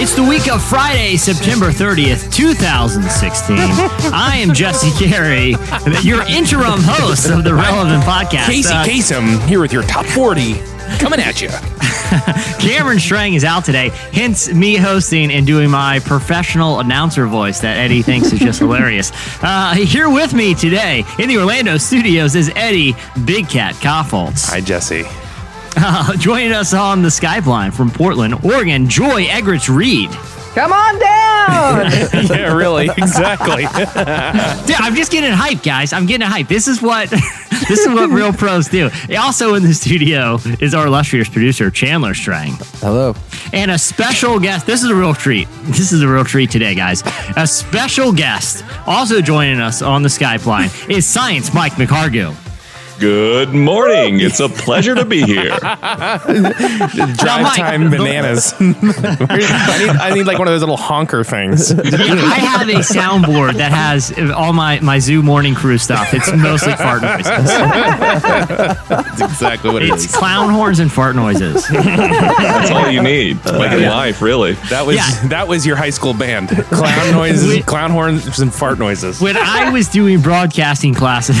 It's the week of Friday, September 30th, 2016. I am Jesse Carey, your interim host of the Relevant Podcast. Casey Uh, Kasem here with your top 40 coming at you. Cameron Strang is out today, hence me hosting and doing my professional announcer voice that Eddie thinks is just hilarious. Uh, here with me today in the Orlando studios is Eddie Big Cat Kaufholz. Hi, Jesse. Uh, joining us on the Skype line from Portland, Oregon, Joy Eggerichs Reed. Come on down. yeah, really, exactly. Dude, I'm just getting hyped, guys. I'm getting hyped. This is what this is what real pros do. Also in the studio is our illustrious producer Chandler Strang. Hello. And a special guest. This is a real treat. This is a real treat today, guys. A special guest also joining us on the Skype line is Science Mike McHargue. Good morning. It's a pleasure to be here. Drive Mike, time bananas. I, need, I need like one of those little honker things. I have a soundboard that has all my, my zoo morning crew stuff. It's mostly fart noises. That's exactly what it It's is. clown horns and fart noises. That's all you need. It's like in life, really. That was Yeah. that was your high school band. Clown noises, clown horns, and fart noises. when I was doing broadcasting classes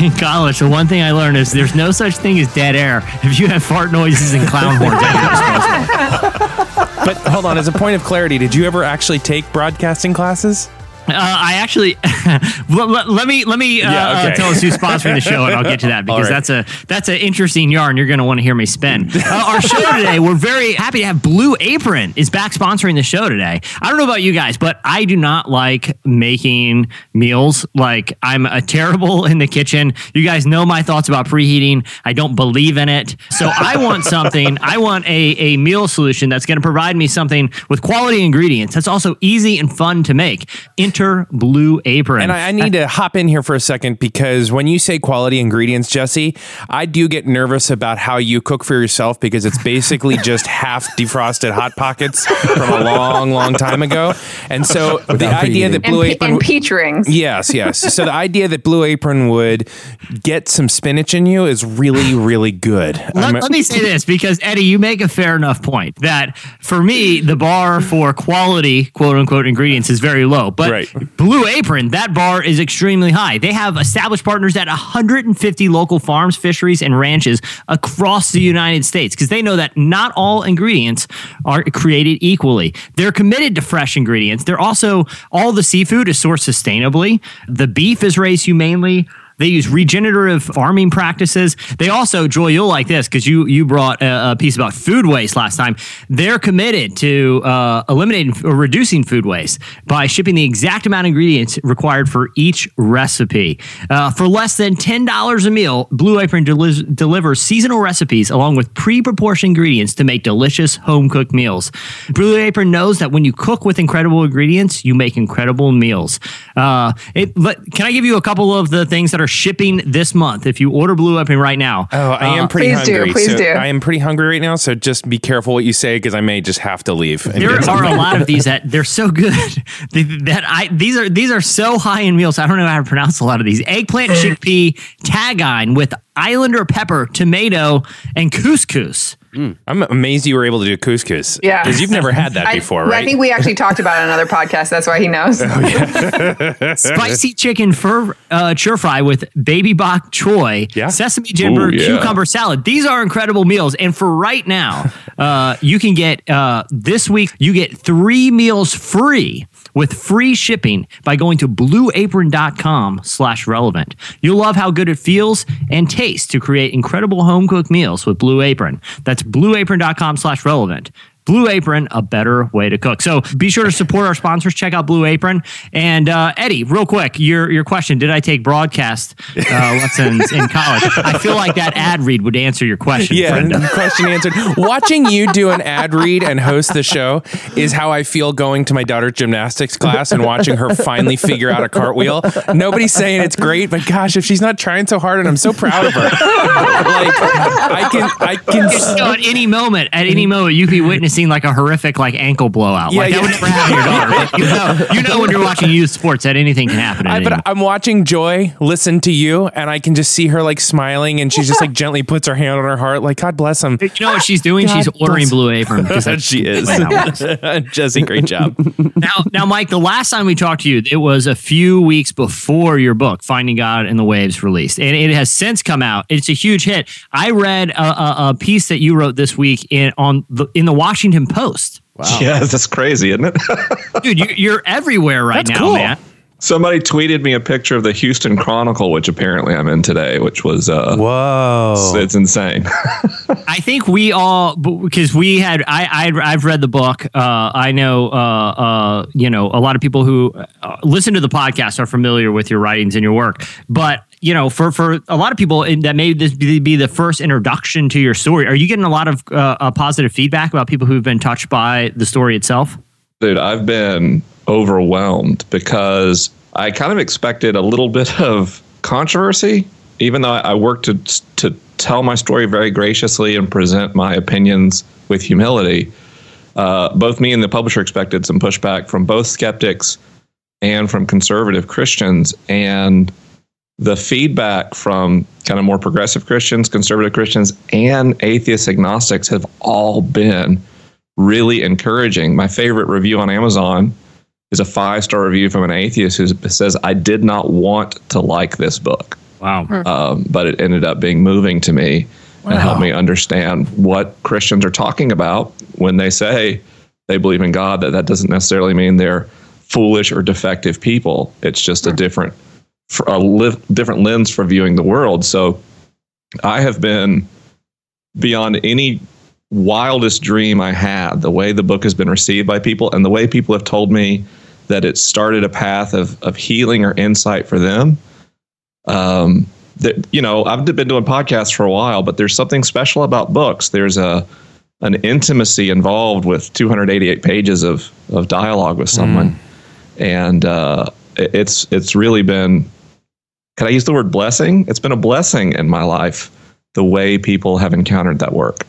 in college, the one thing I learned is there's no such thing as dead air. If you have fart noises and clown horns at your disposal. But hold on, as a point of clarity, did you ever actually take broadcasting classes? Uh, I actually let, let- me let me uh, Yeah, okay. uh, tell us who's sponsoring the show, and I'll get to that because right. that's a that's an interesting yarn. You're going to want to hear me spin. Uh, our show today, we're very happy to have Blue Apron is back sponsoring the show today. I don't know about you guys, but I do not like making meals. Like I'm a terrible in the kitchen. You guys know my thoughts about preheating. I don't believe in it. So I want something. I want a a meal solution that's going to provide me something with quality ingredients that's also easy and fun to make. Enter Blue Apron. And I, I need to hop in here for a second because when you say quality ingredients, Jesse, I do get nervous about how you cook for yourself because it's basically just half defrosted hot pockets from a long, long time ago. And so the Without idea that. Blue and, Apron. and peach rings. Yes, yes. So the idea that Blue Apron would get some spinach in you is really, really good. Let, let me say this because Eddie, you make a fair enough point that for me, the bar for quality, quote unquote, ingredients is very low. But Right. Blue Apron, that bar is extremely high. They have established partners at 150 local farms, fisheries, and ranches across the United States because they know that not all ingredients are created equally. They're committed to fresh ingredients. They're also, all the seafood is sourced sustainably, the beef is raised humanely. They use regenerative farming practices. They also, Joy, you'll like this because you you brought a, a piece about food waste last time. They're committed to uh, eliminating or reducing food waste by shipping the exact amount of ingredients required for each recipe. Uh, for less than ten dollars a meal, Blue Apron deli- delivers seasonal recipes along with pre-proportioned ingredients to make delicious home cooked meals. Blue Apron knows that when you cook with incredible ingredients, you make incredible meals. Uh, it, can I give you a couple of the things that are shipping this month? If you order Blue Apron right now, Oh, I am uh, pretty Please do, hungry. please so do. I am pretty hungry right now, so just be careful what you say because I may just have to leave. there are a lot of these that they're so good that I these are these are so high in meals. I don't know how to pronounce a lot of these. Eggplant, chickpea, tagine with Islander pepper, tomato, and couscous. I'm amazed you were able to do couscous. Yeah. because you've never had that I, before, right? I think we actually talked about it on another podcast. That's why he knows. spicy chicken fur uh, chur fry with baby bok choy, Yeah. sesame ginger, Ooh, yeah. cucumber salad. These are incredible meals. And for right now, uh, you can get uh, this week, you get three meals free with free shipping by going to blueapron.com slash relevant. You'll love how good it feels and tastes to create incredible home cooked meals with Blue Apron. That's blueapron.com slash relevant. Blue Apron, a better way to cook. So be sure to support our sponsors. Check out Blue Apron. And uh, Eddie, real quick, your your question: Did I take broadcast uh, lessons in college? I feel like that ad read would answer your question. Yeah, Brenda. question answered. Watching you do an ad read and host the show is how I feel going to my daughter's gymnastics class and watching her finally figure out a cartwheel. Nobody's saying it's great, but gosh, if she's not trying so hard, and I'm so proud of her. like I can, I can. At any moment, at any moment, you could be witnessing like a horrific like ankle blowout. Yeah, like that would never happen to your daughter. You know, you know when you're watching youth sports that anything can happen. I, but I'm watching Joy listen to you, and I can just see her like smiling, and she just like gently puts her hand on her heart, like God bless him. You know what she's doing? she's God ordering bless- Blue Apron because that's she is. Jesse, great job. now, now, Mike. The last time we talked to you, it was a few weeks before your book, "Finding God in the Waves," released, and it has since come out. It's a huge hit. I read a, a, a piece that you wrote this week in on the in the Washington Post. Wow. Yeah, that's crazy, isn't it? Dude, you, you're everywhere right That's now, cool. man. Somebody tweeted me a picture of the Houston Chronicle, which apparently I'm in today, which was uh, Whoa. it's insane. I think we all because we had I, I I've read the book. Uh, I know uh, uh, you know a lot of people who uh, listen to the podcast are familiar with your writings and your work, but you know for for a lot of people that may this be, the first introduction to your story. Are you getting a lot of uh, uh, positive feedback about people who've been touched by the story itself? Dude, I've been overwhelmed because I kind of expected a little bit of controversy, even though I I worked to to tell my story very graciously and present my opinions with humility. Uh, both me and the publisher expected some pushback from both skeptics and from conservative Christians, and the feedback from kind of more progressive Christians, conservative Christians, and atheist agnostics have all been really encouraging. My favorite review on Amazon is a five star review from an atheist who says, I did not want to like this book, Wow. um, but it ended up being moving to me and helped me understand what Christians are talking about when they say they believe in God, that that doesn't necessarily mean they're foolish or defective people. It's just a different, for a li- different lens for viewing the world. So I have been beyond any wildest dream I had, the way the book has been received by people and the way people have told me that it started a path of, of healing or insight for them. Um, that, you know, I've been doing podcasts for a while, but there's something special about books. There's a, an intimacy involved with 288 pages of, of dialogue with someone. And, uh, it's, it's really been, can I use the word blessing? It's been a blessing in my life, the way people have encountered that work.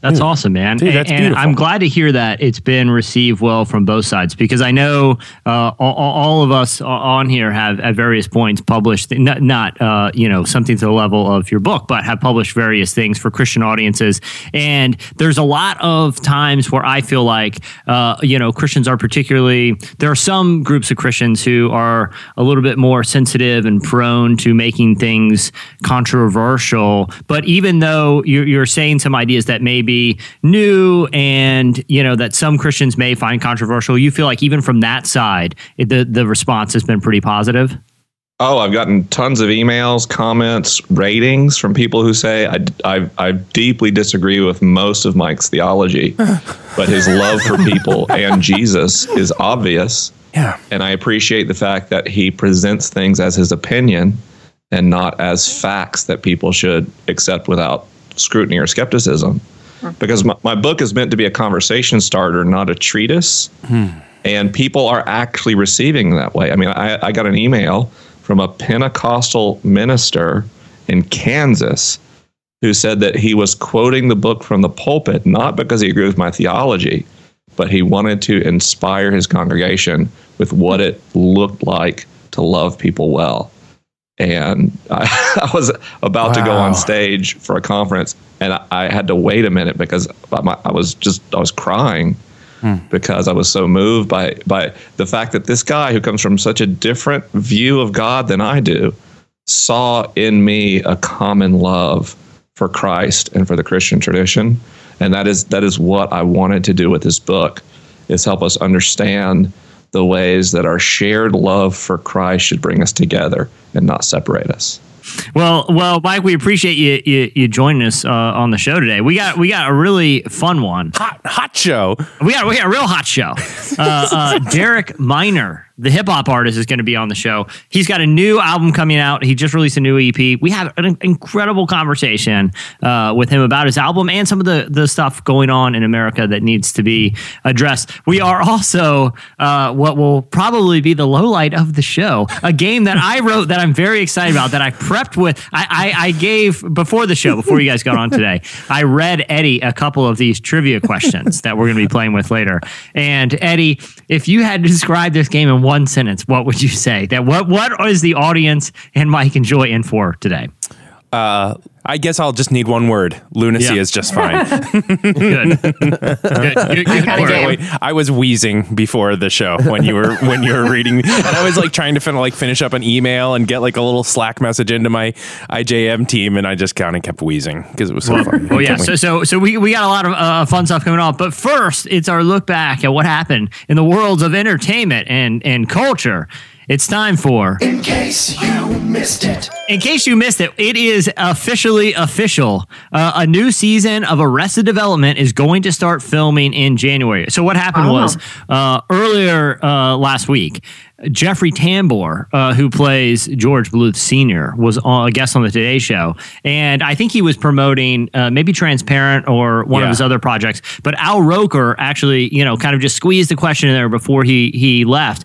That's awesome, man. Dude, that's and beautiful. I'm glad to hear that it's been received well from both sides because I know uh, all, all of us on here have at various points published not, not uh, you know something to the level of your book, but have published various things for Christian audiences. And there's a lot of times where I feel like uh, you know Christians are particularly there are some groups of Christians who are a little bit more sensitive and prone to making things controversial. But even though you're, you're saying some ideas that may be new and you know that some Christians may find controversial, you feel like even from that side, it, the the response has been pretty positive. Oh, I've gotten tons of emails, comments, ratings from people who say I, I, I deeply disagree with most of Mike's theology, but his love for people and Jesus is obvious. Yeah. And I appreciate the fact that he presents things as his opinion and not as facts that people should accept without scrutiny or skepticism. Because my, my book is meant to be a conversation starter, not a treatise. Hmm. And people are actually receiving that way. I mean, I, I got an email from a Pentecostal minister in Kansas who said that he was quoting the book from the pulpit, not because he agreed with my theology, but he wanted to inspire his congregation with what it looked like to love people well. And I, I was about to go on stage for a conference, and I, I had to wait a minute because I, I was just I was crying hmm. because I was so moved by by the fact that this guy who comes from such a different view of God than I do saw in me a common love for Christ and for the Christian tradition, and that is that is what I wanted to do with this book is help us understand the ways that our shared love for Christ should bring us together and not separate us. Well, well, Mike, we appreciate you you, you joining us uh, on the show today. We got we got a really fun one. Hot, hot show. We got we got a real hot show. Uh, uh, Derek Minor, the hip hop artist, is going to be on the show. He's got a new album coming out. He just released a new EP. We have an incredible conversation uh, with him about his album and some of the the stuff going on in America that needs to be addressed. We are also uh, what will probably be the low light of the show, a game that I wrote that I'm very excited about that I prepped with. I, I, I gave before the show, before you guys got on today. I read Eddie a couple of these trivia questions that we're going to be playing with later. And Eddie, if you had to describe this game in one sentence, what would you say? That what what is the audience and Mike and Joy in for today? Uh, I guess I'll just need one word. Lunacy Yeah. is just fine. Good. Good. Good. Good kinda word. game. Wait, I was wheezing before the show when you were when you were reading, and I was like trying to fin- like finish up an email and get like a little Slack message into my IJM team, and I just kind of kept wheezing because it was so fun. Oh yeah, so so so we, we got a lot of uh, fun stuff coming on. But first, it's our look back at what happened in the worlds of entertainment and and culture. It's time for In case you missed it. In case you missed it, it is officially official. Uh, a new season of Arrested Development is going to start filming in January. So what happened was uh, earlier uh, last week, Jeffrey Tambor, uh, who plays George Bluth Sr., was on, a guest on the Today Show, and I think he was promoting uh, maybe Transparent or one of his other projects. But Al Roker actually, you know, kind of just squeezed the question in there before he he left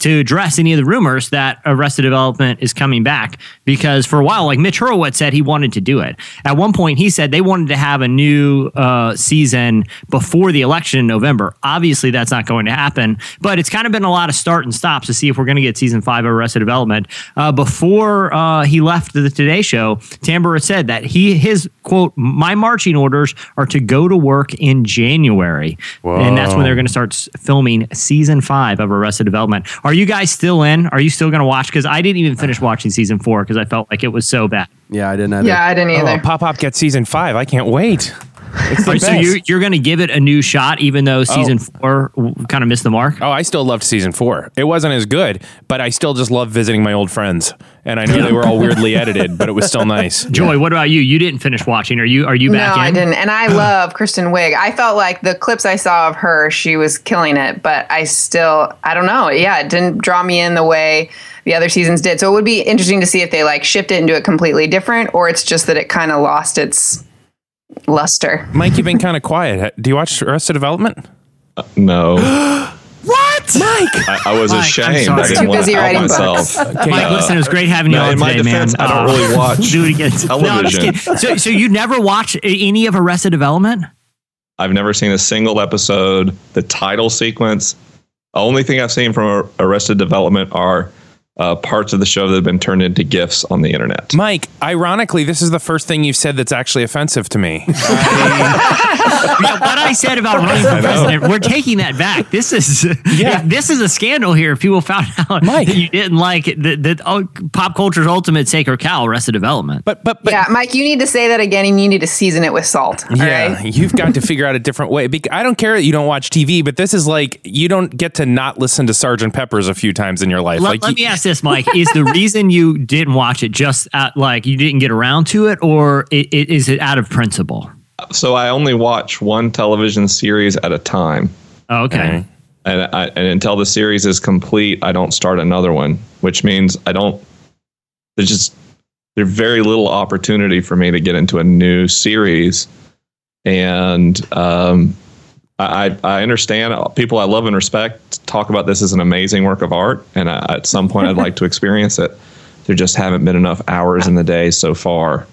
to address any of the rumors that Arrested Development is coming back because for a while, like Mitch Hurwitz said, he wanted to do it. At one point, he said they wanted to have a new uh, season before the election in November. Obviously, that's not going to happen, but it's kind of been a lot of start and stops to see if we're going to get season five of Arrested Development. Uh, before uh, he left the Today Show, Tambor said that he his quote, "My marching orders are to go to work in January, and that's when they're going to start filming season five of Arrested Development." Are you guys still in? Are you still going to watch? Because I didn't even finish watching season four because I felt like it was so bad. Yeah, I didn't either. Yeah, I didn't Oh, either. Pop Pop gets season five. I can't wait. It's the so best. you, you're going to give it a new shot, even though oh. season four kind of missed the mark. Oh, I still loved season four. It wasn't as good, but I still just love visiting my old friends. And I know they were all weirdly edited, but it was still nice. Joy, what about you? You didn't finish watching. Are you? Are you No, back in? I didn't. And I love Kristen Wiig. I felt like the clips I saw of her, she was killing it, but I still, I don't know. Yeah, it didn't draw me in the way the other seasons did. So it would be interesting to see if they like shift it and do it completely different, or it's just that it kind of lost its luster. Mike, you've been kind of quiet. Do you watch Arrested Development? No, What? Mike! I, I was Mike, I'm ashamed. sorry. I Too didn't want busy to out writing myself. books. Mike, listen, it was great having you no, on in my today, defense, man. I don't Uh, really watch Do it again. No, I'm just television. kidding. so, so you never watched any of Arrested Development? I've never seen a single episode. The title sequence. The only thing I've seen from Arrested Development are uh, parts of the show that have been turned into gifs on the internet. Mike, ironically, this is the first thing you've said that's actually offensive to me. Yeah, what I said about running for president, we're taking that back. This is Yeah. this is a scandal here. If people found out Mike. that you didn't like it, that, that oh, pop culture's ultimate sacred cow, Arrested Development. But but but yeah, Mike, you need to say that again and you need to season it with salt. Yeah, right. you've got to figure out a different way. Bec- I don't care that you don't watch TV, but this is like you don't get to not listen to Sergeant Pepper's a few times in your life. Let, like let you- me ask this, Mike: Is the reason you didn't watch it just at, like you didn't get around to it, or i- i- is it out of principle? So I only watch one television series at a time. Oh, okay. and, I, and until the series is complete, I don't start another one, which means I don't. There's just there's very little opportunity for me to get into a new series, and um, I I I understand people I love and respect talk about this as an amazing work of art, and I, at some point I'd like to experience it. There just haven't been enough hours in the day so far.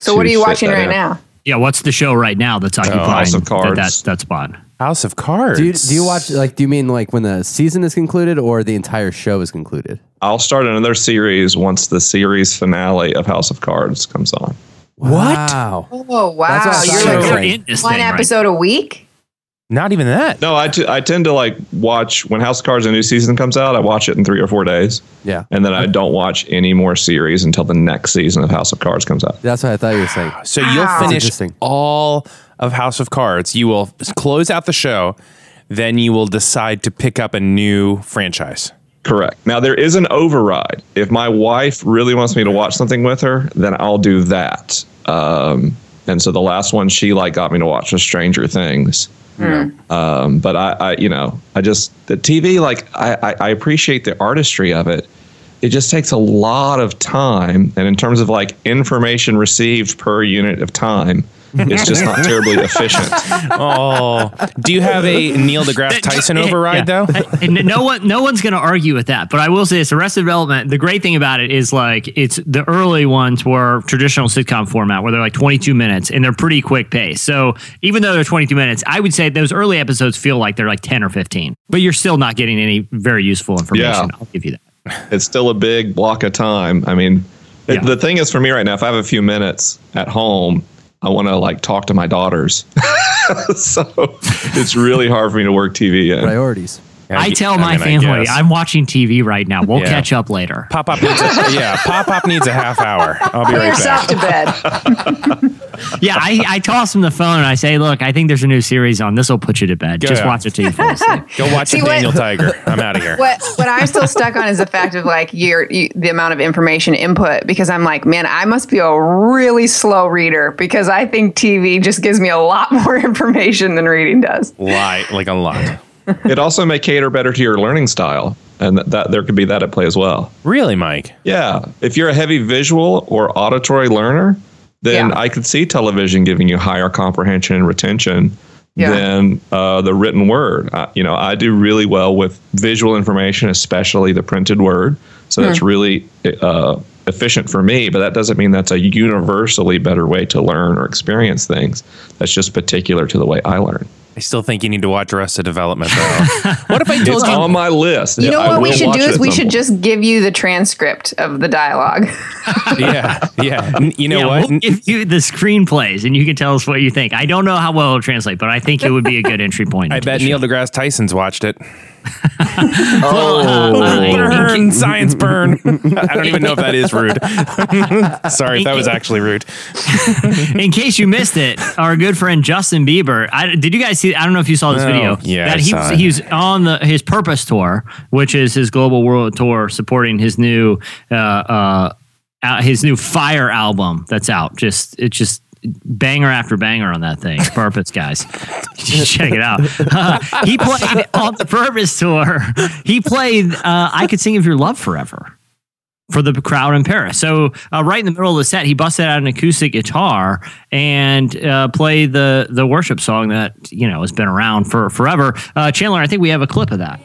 So what are you watching right in. now? Yeah. What's the show right now that's uh, occupying House of that, Cards. that, that spot? House of Cards. Do you, do you watch like? Do you mean like when the season is concluded or the entire show is concluded? I'll start another series once the series finale of House of Cards comes on. What? Wow. Oh wow, That's what you're like you were You're in this one thing, right? episode a week. Not even that. No, I, t- I tend to like watch when House of Cards a new season comes out. I watch it in three or four days, Yeah. and then I don't watch any more series until the next season of House of Cards comes out. That's what I thought you were saying. So you'll finish all of House of Cards. You will close out the show, then you will decide to pick up a new franchise. Correct. Now there is an override. If my wife really wants me to watch something with her, then I'll do that. Um, and so the last one she like got me to watch was Stranger Things. Um, but I, I, you know, I just the TV like I, I, I appreciate the artistry of it. It just takes a lot of time, and in terms of like information received per unit of time, it's just not terribly efficient. Oh, do you have a Neil deGrasse Tyson override Yeah. though? And no one, no one's going to argue with that. But I will say this: Arrested Development. The great thing about it is like it's the early ones were traditional sitcom format, where they're like 22 minutes and they're pretty quick pace. So even though they're 22 minutes, I would say those early episodes feel like they're like 10 or 15. But you're still not getting any very useful information. Yeah. I'll give you that. it's still a big block of time. I mean, it- Yeah. the thing is for me right now, if I have a few minutes at home, I want to like talk to my daughters. so it's really hard for me to work TV in. Priorities. I tell I my mean, family. I'm watching TV right now. We'll Yeah. catch up later. Pop up needs a, yeah, pop up needs a half hour. I'll be Put right yourself back. to bed. Yeah, I, I toss him the phone and I say, "Look, I think there's a new series on. This will put you to bed. Go Just ahead. watch it till you fall asleep." Go watch See the what- Daniel Tiger. I'm out of here. What what I'm still stuck on is the fact of like your you, the amount of information input because I'm like, man, I must be a really slow reader because I think TV just gives me a lot more information than reading does. Lie like a lot. It also may cater better to your learning style, and that, that there could be that at play as well. Really, Mike? Yeah, if you're a heavy visual or auditory learner, then Yeah. I could see television giving you higher comprehension and retention Yeah. than uh, the written word. Uh, you know, I do really well with visual information, especially the printed word. So that's really uh, efficient for me. But that doesn't mean that's a universally better way to learn or experience things. That's just particular to the way I learn. I still think you need to watch Arrested Development though. what if I told It's you? on my list. You know I what we should do is we should point. just give you the transcript of the dialogue. yeah, yeah. N- You know yeah, what? We'll give you the screenplays and you can tell us what you think. I don't know how well it'll translate, but I think it would be a good entry point. I bet Neil deGrasse Tyson's watched it. Well, uh, in- Burn, science burn. I don't even know if that is rude. Sorry if that was actually rude. in case you missed it, our good friend Justin Bieber. I, did you guys see? I don't know if you saw this No. video. Oh, Yeah, that he saw was it. he was on the his Purpose tour, which is his global world tour, supporting his new uh, uh, uh, his new Fire album that's out. Just it's just banger after banger on that thing. Purpose, guys, check it out. Uh, he played on the Purpose tour. He played uh, "I Could Sing of Your Love Forever." for the crowd in Paris. So uh, right in the middle of the set, he busted out an acoustic guitar and uh, played the the worship song that you know has been around for forever. Uh, Chandler, I think we have a clip of that.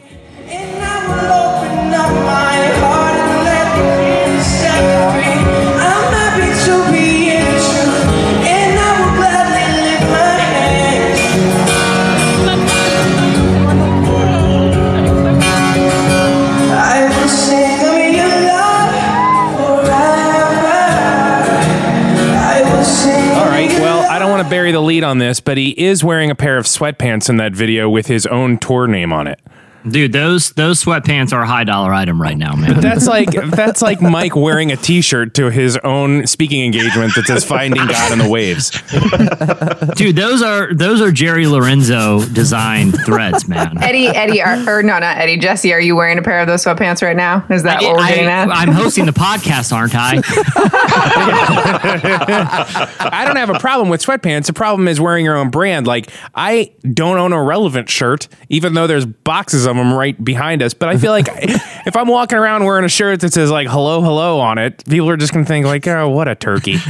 Want to bury the lead on this, but he is wearing a pair of sweatpants in that video with his own tour name on it. Dude, those those sweatpants are a high dollar item right now, man. But That's like that's like Mike wearing a T-shirt to his own speaking engagement that says "Finding God in the Waves." Dude, those are those are Jerry Lorenzo designed threads, man. Eddie, Eddie, are, or no, not Eddie. Jesse, are you wearing a pair of those sweatpants right now? Is that what we're getting at? I, am hosting the podcast, aren't I? I don't have a problem with sweatpants. The problem is wearing your own brand. Like I don't own a relevant shirt, even though there's boxes of them right behind us. But I feel like if I'm walking around wearing a shirt that says like "Hello, hello" on it, people are just gonna think like, "Oh, what a turkey."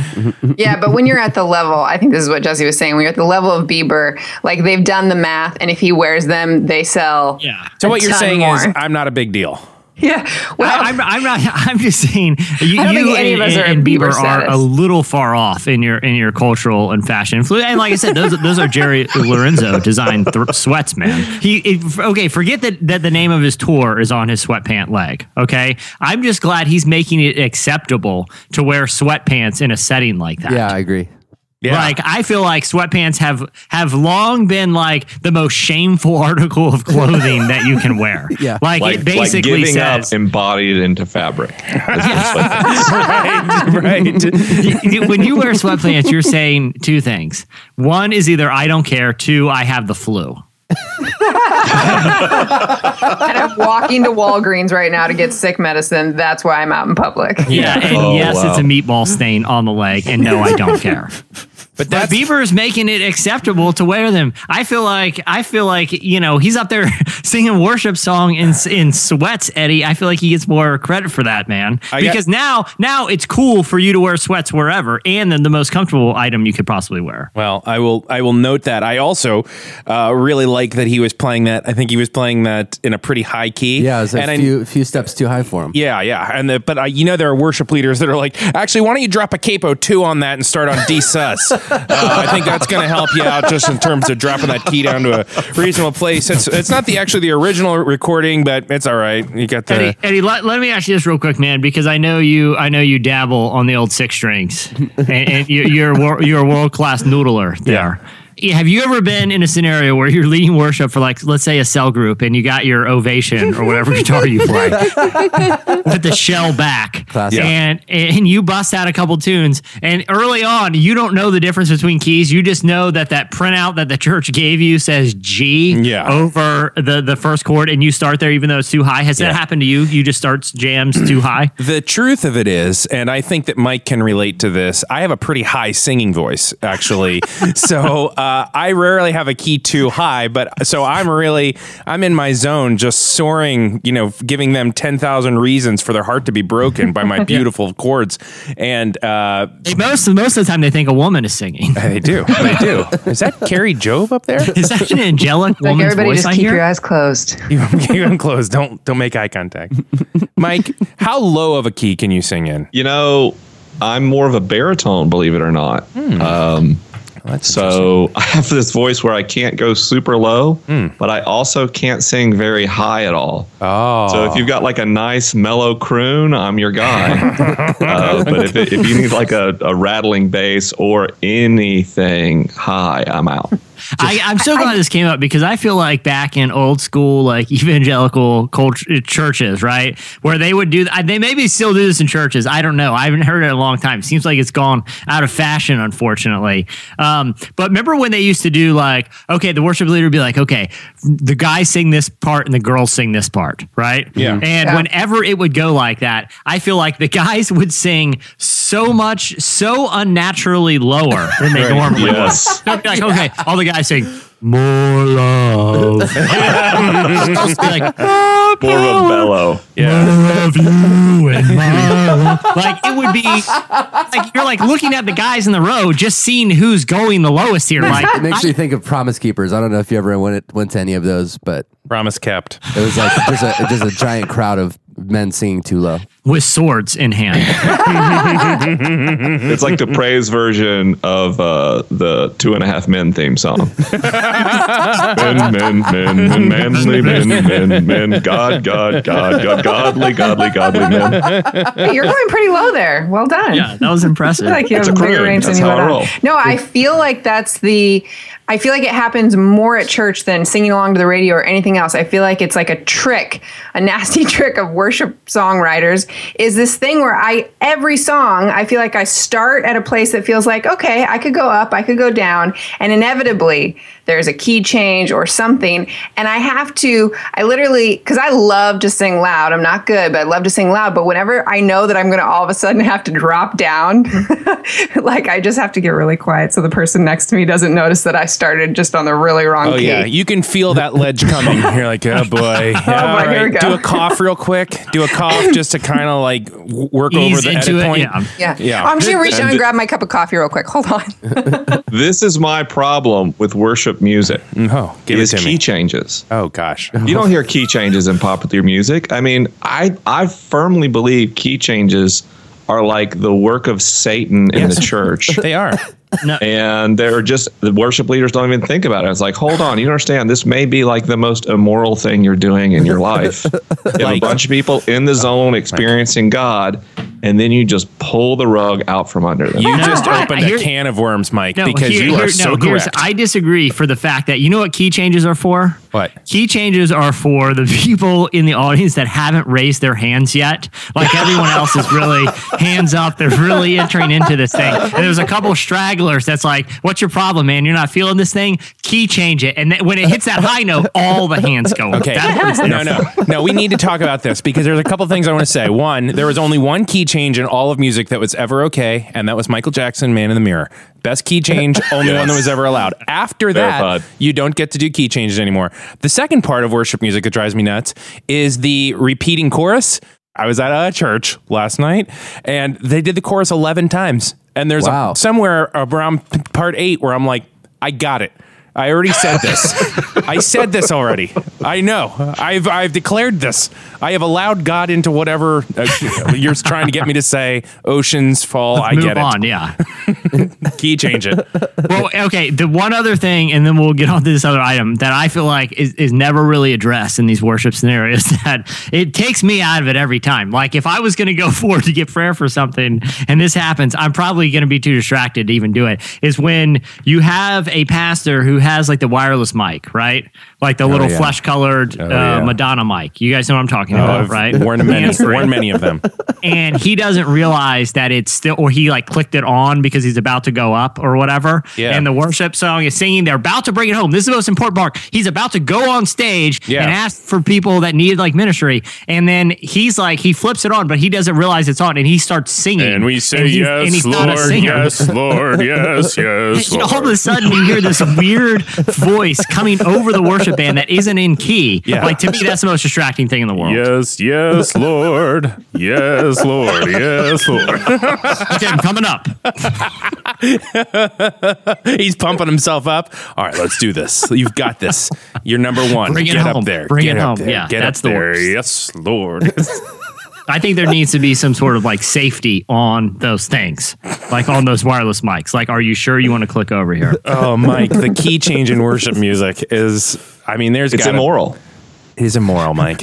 Yeah, but when you're at the level, I think this is what Jesse was saying. When you're at the level of Bieber, like they've done the math, and if he wears them, they sell. Yeah. So a what you're ton saying is. I'm not a big deal. yeah. Well, I, I'm, I'm not. I'm just saying. You, I don't you think any and, of us are and Bieber Bieber are a little far off in your in your cultural and fashion influence. And like I said, those those are Jerry Lorenzo designed th- sweats, man. He it, okay. Forget that that the name of his tour is on his sweatpant leg. Okay, I'm just glad he's making it acceptable to wear sweatpants in a setting like that. Yeah, I agree. Yeah. Like I feel like sweatpants have have long been like the most shameful article of clothing that you can wear. Yeah. like, Like, it like basically giving says up embodied into fabric. right, right. When you wear sweatpants, you're saying two things. One is either I don't care. Two, I have the flu. and I'm walking to Walgreens right now to get sick medicine. That's why I'm out in public. Yeah, and Oh, yes, wow. it's a meatball stain on the leg, and no, I don't care. But But Bieber is making it acceptable to wear them. I feel like I feel like you know he's up there singing worship song in in sweats, Eddie. I feel like he gets more credit for that, man. I got- Because now now it's cool for you to wear sweats wherever, and then the most comfortable item you could possibly wear. Well, I will. I will note that. I also uh, really like that he was playing that. I think he was playing that in a pretty high key. Yeah, it was a and I- few few steps too high for him. yeah, yeah. And the, but I, you know, there are worship leaders that are like, actually, why don't you drop a capo two on that and start on D sus? uh, I think that's going to help you out just in terms of dropping that key down to a reasonable place. It's it's not the actually the original recording, but it's all right. You got the. Eddie, Eddie let, let me ask you this real quick, man, because I know you I know you dabble on the old six strings, and, and you, you're you're a world class noodler there. Have you ever been in a scenario where you're leading worship for like let's say a cell group and you got your ovation or whatever guitar you play with the shell back Classic. and and you bust out a couple tunes and early on you don't know the difference between keys you just know that that printout that the church gave you says G Yeah. over the the first chord and you start there even though it's too high has that happened to you you just start jams too high The truth of it is, and I think that Mike can relate to this. I have a pretty high singing voice, actually. so uh, I rarely have a key too high, but so I'm really I'm in my zone, just soaring. You know, giving them ten thousand reasons for their heart to be broken by my beautiful chords, and uh, most most of the time they think a woman is singing they do, they do. Is that Kari Jobe up there? is that an angelic Like woman's everybody voice just I keep hear your eyes closed. You keep them closed. Don't don't make eye contact. Mike, how low of a key can you sing in? You know, I'm more of a baritone, believe it or not. Hmm. Um, so I have this voice where I can't go super low, but I also can't sing very high at all. Oh, So if you've got like a nice mellow croon, I'm your guy. uh, but if, it, if you need like a, a rattling bass or anything high, I'm out. I, I'm so glad this came up because I feel like back in old school, like evangelical culture, churches, right, where they would do, they maybe still do this in churches. I don't know. I haven't heard it in a long time. It Seems like it's gone out of fashion, unfortunately. Um, but remember when they used to do like, okay, the worship leader would be like, okay, the guys sing this part and the girls sing this part, right? Yeah. And Yeah. whenever it would go like that, I feel like the guys would sing so much, so unnaturally lower than they normally would. Yes. It'd be like, okay, all the guys sing more love. Supposed like, ah, more More of a power, bellow. more of you and my. Like it would be like you're like looking at the guys in the row, just seeing who's going the lowest here. Like It makes me think of Promise Keepers. I don't know if you ever went went to any of those, but promise kept. it was like just a just a giant crowd of men singing too low. with swords in hand. It's like the praise version of uh, the Two and a Half Men theme song. men, men, men, men, manly men, men, men, God, God, God, God, godly, godly, godly men. Hey, you're going pretty low there. Well done. Yeah, that was impressive. I feel like you It's have a bigger croon. range than you how I would roll. have. No, I feel like that's the. I feel like it happens more at church than singing along to the radio or anything else. I feel like it's like a trick, a nasty trick of worship songwriters. Is this thing where I every song I feel like I start at a place that feels like okay, I could go up, I could go down, and inevitably there's a key change or something, and I have to. I literally because I love to sing loud. I'm not good, but I love to sing loud. But whenever I know that I'm going to all of a sudden have to drop down, like I just have to get really quiet so the person next to me doesn't notice that I started just on the really wrong Oh key. yeah, you can feel that ledge coming. You're like, oh boy. Yeah, oh, boy, here we go. Do a cough real quick. Do a cough just to kind of like w- work over the into edit it, point. yeah. Yeah. Yeah. Oh, I'm just gonna reach down And- and grab my cup of coffee real quick. Hold on. This is my problem with worship music. Mm-hmm. Oh, give is it to key me. changes. Oh gosh. You don't hear key changes in popular music. I mean, I I firmly believe key changes are like the work of Satan in Yes. the church. They are. and they're just the worship leaders don't even think about it. It's like, hold on, you don't understand. This may be like the most immoral thing you're doing in your life. you have a bunch of people in the zone experiencing God, and then you just pull the rug out from under them. You No, just opened I hear- a can of worms, Mike, No, because here- you are here- so no, correct. I disagree for the fact that you know what key changes are for? What? Key changes are for the people in the audience that haven't raised their hands yet. Like everyone else is really hands up. They're really entering into this thing. And there's a couple stragglers that's like, what's your problem, man? You're not feeling this thing? Key change it. And then when it hits that high note, all the hands go. Okay. That's what it's there no, no, no. We need to talk about this because there's a couple things I want to say. One, there was only one key change in all of music that was ever okay, and that was Michael Jackson, "Man in the Mirror." Best key change, only one that was ever allowed. After that, you don't get to do key changes anymore. The second part of worship music that drives me nuts is the repeating chorus. I was at a church last night, and they did the chorus eleven times. And there's Wow. a, somewhere around part eight where I'm like, I got it. I already said this. I said this already. I know. I've I've declared this. I have allowed God into whatever uh, you're trying to get me to say. Oceans fall. I Move get it. on. Yeah. Key change it. well, okay. The one other thing, and then we'll get on to this other item that I feel like is, is never really addressed in these worship scenarios. That it takes me out of it every time. Like if I was going to go forward to get prayer for something, and this happens, I'm probably going to be too distracted to even do it. Is when you have a pastor who has like the wireless mic, right? Like the little yeah. flesh colored uh, yeah. Madonna mic. You guys know what I'm talking Oh, about, I've right? worn many, worn many of them. and he doesn't realize that it's still or he like clicked it on because he's about to go up or whatever Yeah. and the worship song is singing they're about to bring it home this is the most important part he's about to go on stage Yeah. and ask for people that need like ministry and then he's like he flips it on but he doesn't realize it's on and he starts singing And we say he- yes, and he's Lord, not a singer yes, Lord, yes, yes, And all of a sudden you hear this weird voice coming over the worship band that isn't in key Yeah. like to me that's the most distracting thing in the world Yes, yes, Lord. Yes, Lord. Yes, Lord. okay i'm coming up He's pumping himself up. All right, let's do this. You've got this. You're number one. Bring it Get home. up there. Bring Get it up home. there. Yeah, Get that's up the there. worst. Yes, Lord. I think there needs to be some sort of like safety on those things, like on those wireless mics. Like, are you sure you want to click over here? oh, Mike, the key change in worship music is. I mean, there's It's gotta- immoral. It is immoral, Mike.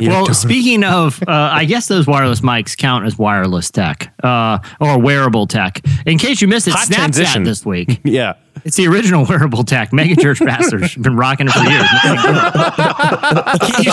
Well, don't- speaking of, uh, I guess those wireless mics count as wireless tech uh, or wearable tech. In case you missed it, Hot Snapchat transition. this week. yeah. It's the original wearable tech. Megachurch pastors have been rocking it for years.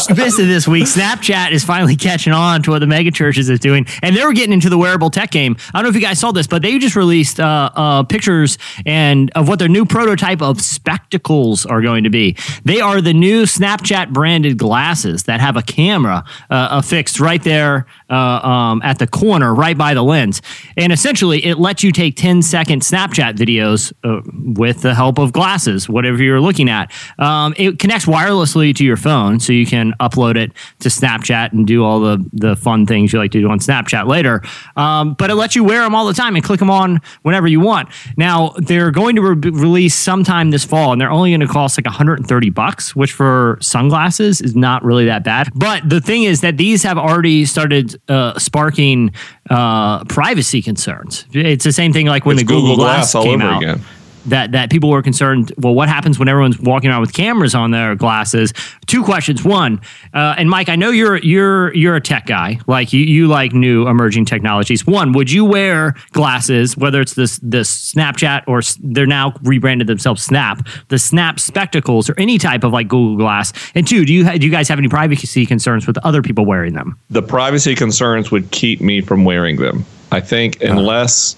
You missed it this week, Snapchat is finally catching on to what the megachurches is doing, and they're getting into the wearable tech game. I don't know if you guys saw this, but they just released uh, uh, pictures and of what their new prototype of spectacles are going to be. They are the new Snapchat branded glasses that have a camera uh, affixed right there uh, um, at the corner, right by the lens, and essentially it lets you take 10 second Snapchat videos uh, with the help of glasses, whatever you're looking at. Um, it connects wirelessly to your phone, so you can upload it to Snapchat and do all the the fun things you like to do on Snapchat later. Um, but it lets you wear them all the time and click them on whenever you want. Now they're going to re- release sometime this fall, and they're only going to cost like 130 bucks, which for sunglasses is not really that bad. But the thing is that these have already started uh, sparking uh, privacy concerns. It's the same thing like when It's the Google, Glass, all came over out again. That that people were concerned. Well, what happens when everyone's walking around with cameras on their glasses? Two questions. One, uh, and Mike, I know you're you're you're a tech guy. Like you you like new emerging technologies. One, would you wear glasses? Whether it's this this Snapchat or they're now rebranded themselves Snap, the Snap spectacles or any type of like Google Glass. And two, do you ha- do you guys have any privacy concerns with other people wearing them? the privacy concerns would keep me from wearing them. I think unless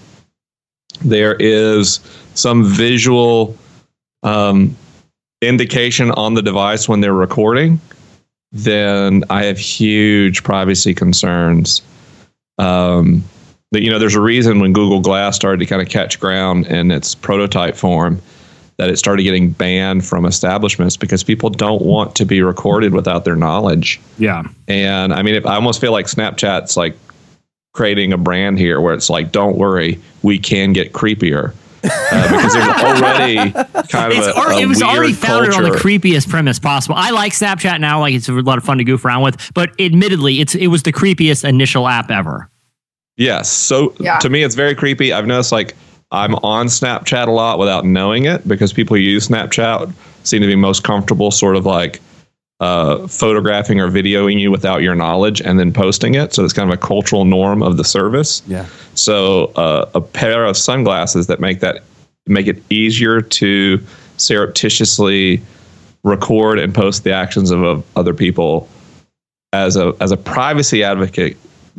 there is some visual um, indication on the device when they're recording, then I have huge privacy concerns. Um, that you know, there's a reason when Google Glass started to kind of catch ground in its prototype form that it started getting banned from establishments because people don't want to be recorded without their knowledge. Yeah. And I mean, if I almost feel like Snapchat's like creating a brand here where it's like, don't worry, we can get creepier. Uh, because there's already kind of It's a, already, a it was weird already founded on the creepiest premise possible. I like Snapchat now; like it's a lot of fun to goof around with. But admittedly, it's it was the creepiest initial app ever. Yes. So Yeah. to me, it's very creepy. I've noticed like I'm on Snapchat a lot without knowing it because people who use Snapchat seem to be most comfortable sort of like uh, photographing or videoing you without your knowledge and then posting it. So it's kind of a cultural norm of the service. Yeah. So uh, a pair of sunglasses that make that make it easier to surreptitiously record and post the actions of, of other people as a as a privacy advocate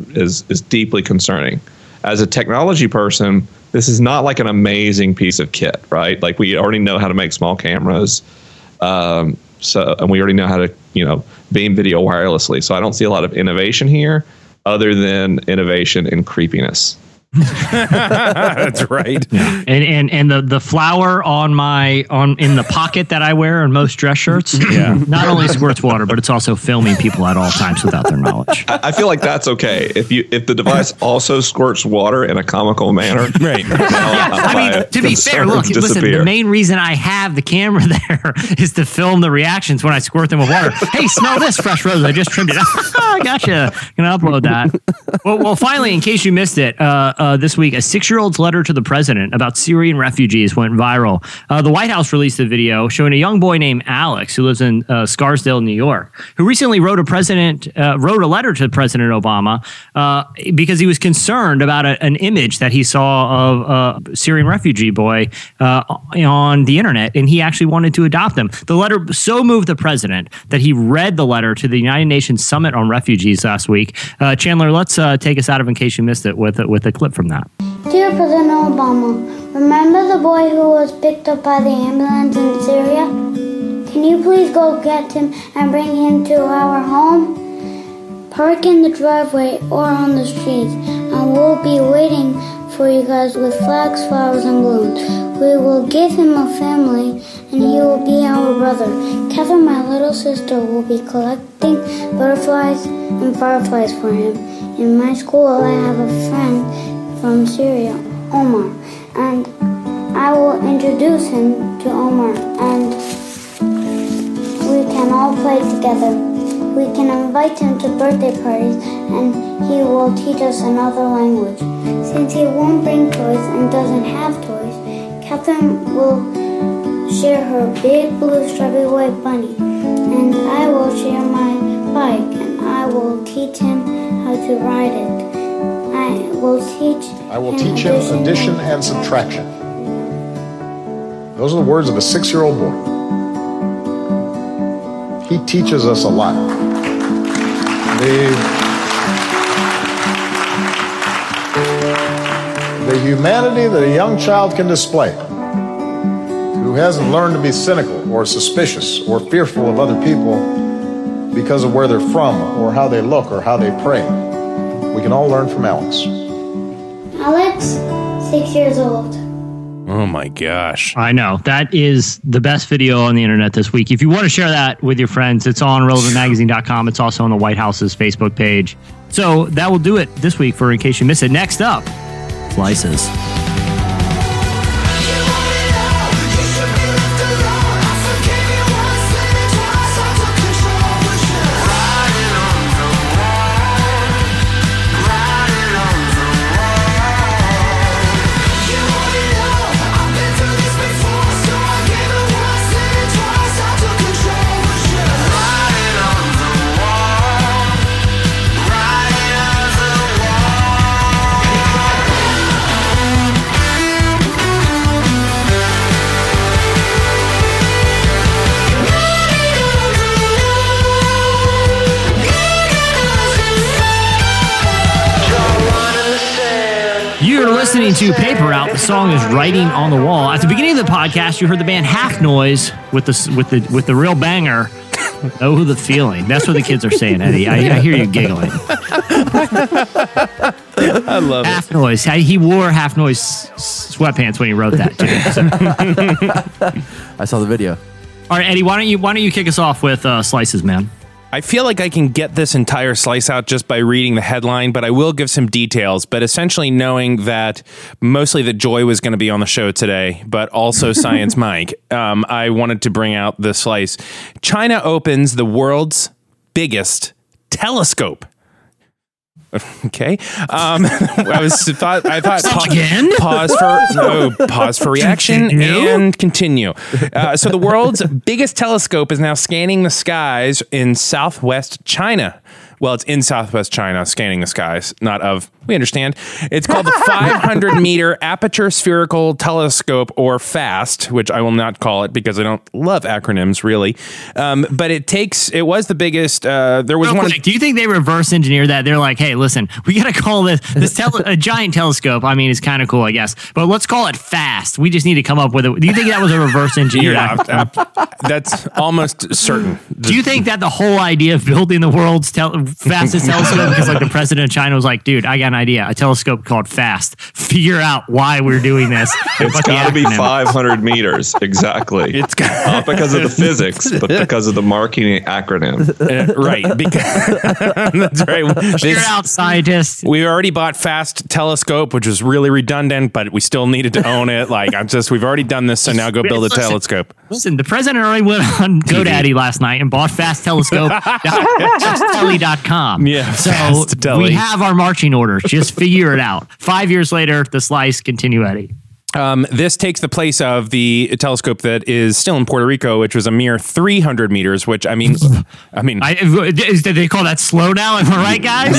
is is deeply concerning. As a technology person, this is not like an amazing piece of kit, right? Like we already know how to make small cameras, um, so and we already know how to you know beam video wirelessly. So I don't see a lot of innovation here, other than innovation in creepiness. That's right. and and and the the flower on my on in the pocket that I wear in most dress shirts, Yeah. not only squirts water, but it's also filming people at all times without their knowledge. I feel like that's okay if you if the device also squirts water in a comical manner. Right. I mean, to be fair, look, listen. The main reason I have the camera there is to film the reactions when I squirt them with water. Hey, smell this fresh rose! I just trimmed it. I gotcha. Gonna upload that. Well, well, finally, in case you missed it, uh, uh, this week, a six-year-old's letter to the president about Syrian refugees went viral. Uh, the White House released a video showing a young boy named Alex who lives in uh, Scarsdale, New York, who recently wrote a president uh, wrote a letter to President Obama uh, because he was concerned about a, an image that he saw of a Syrian refugee boy uh, on the internet, and he actually wanted to adopt him. The letter so moved the president that he read the letter to the United Nations Summit on Refugees last week. Uh, Chandler, let's uh, take us out of in case you missed it with with a clip from that. Dear President Obama, remember the boy who was picked up by the ambulance in Syria? Can you please go get him and bring him to our home? Park in the driveway or on the streets, and we'll be waiting for you guys with flags, flowers, and balloons. We will give him a family, and he will be our brother. Catherine, my little sister, will be collecting butterflies and fireflies for him. In my school, I have a friend from Syria, Omar, and I will introduce him to Omar, and we can all play together. We can invite him to birthday parties, and he will teach us another language. Since he won't bring toys and doesn't have toys, Catherine will share her big blue strawberry white bunny, and I will share my bike, and I will teach him how to ride it. I will teach. I will teach him addition and subtraction. Those are the words of a six year old boy. He teaches us a lot. The, the humanity that a young child can display who hasn't learned to be cynical or suspicious or fearful of other people because of where they're from or how they look or how they pray. We can all learn from Alex. Alex, six years old. Oh my gosh. I know. That is the best video on the internet this week. If you want to share that with your friends, it's on relevantmagazine.com. It's also on the White House's Facebook page. So that will do it this week for In Case You Missed It. Next up, Slices. Listening to Paper Route. The song is "Writing on the Wall." At the beginning of the podcast, you heard the band Half Noise with the with the with the real banger. Oh, the feeling. That's what the kids are saying, Eddie. I, I hear you giggling. I love Half Noise. He wore Half Noise sweatpants when he wrote that too. So- I saw the video. All right, Eddie. Why don't you why don't you kick us off with uh, slices, man? I feel like I can get this entire slice out just by reading the headline, but I will give some details. But essentially, knowing that mostly that Joy was going to be on the show today, but also Science Mike, um, I wanted to bring out the slice. China opens the world's biggest telescope. Okay. Um, I was thought I thought Stop again? pause for no, pause for reaction Continue? and continue. Uh, so the world's biggest telescope is now scanning the skies in southwest China. Well, it's in southwest China, scanning the skies, not of. We understand. It's called the 500 meter aperture spherical telescope, or FAST, which I will not call it because I don't love acronyms really. Um, but it takes. It was the biggest. Uh, there was Real one. quick, do you think they reverse engineer that? They're like, hey, listen, we got to call this this tele- a giant telescope. I mean, it's kind of cool, I guess, but let's call it fast. We just need to come up with it. Do you think that was a reverse engineer? Yeah, uh, that's almost certain. Do you think that the whole idea of building the world's tel- fastest telescope, because like the president of China was like, dude, I got an idea, a telescope called FAST. Figure out why we're doing this. It's got to be 500 meters exactly. It's got- not because of the physics, but because of the marketing acronym. Uh, right. Because that's right. Figure This- out, scientists. we already bought Fast Telescope, which was really redundant, but we still needed to own it. Like I'm just, we've already done this, so now go build a Listen. telescope. Listen, the president already went on GoDaddy last night and bought Yeah, So we have our marching orders. Just figure it out. Five years later, the slice continuity. Um, this takes the place of the telescope that is still in Puerto Rico, which was a mere 300 meters. Which I mean, I mean, I, is, did they call that slow now? Am I right, guys?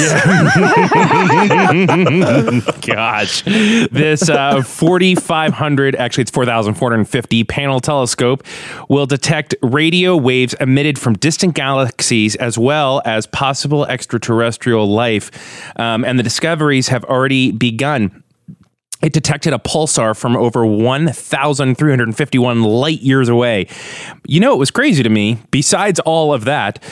Gosh, this uh, 4,500, actually, it's 4,450 panel telescope will detect radio waves emitted from distant galaxies as well as possible extraterrestrial life. Um, and the discoveries have already begun. It detected a pulsar from over 1,351 light years away. You know, it was crazy to me. Besides all of that,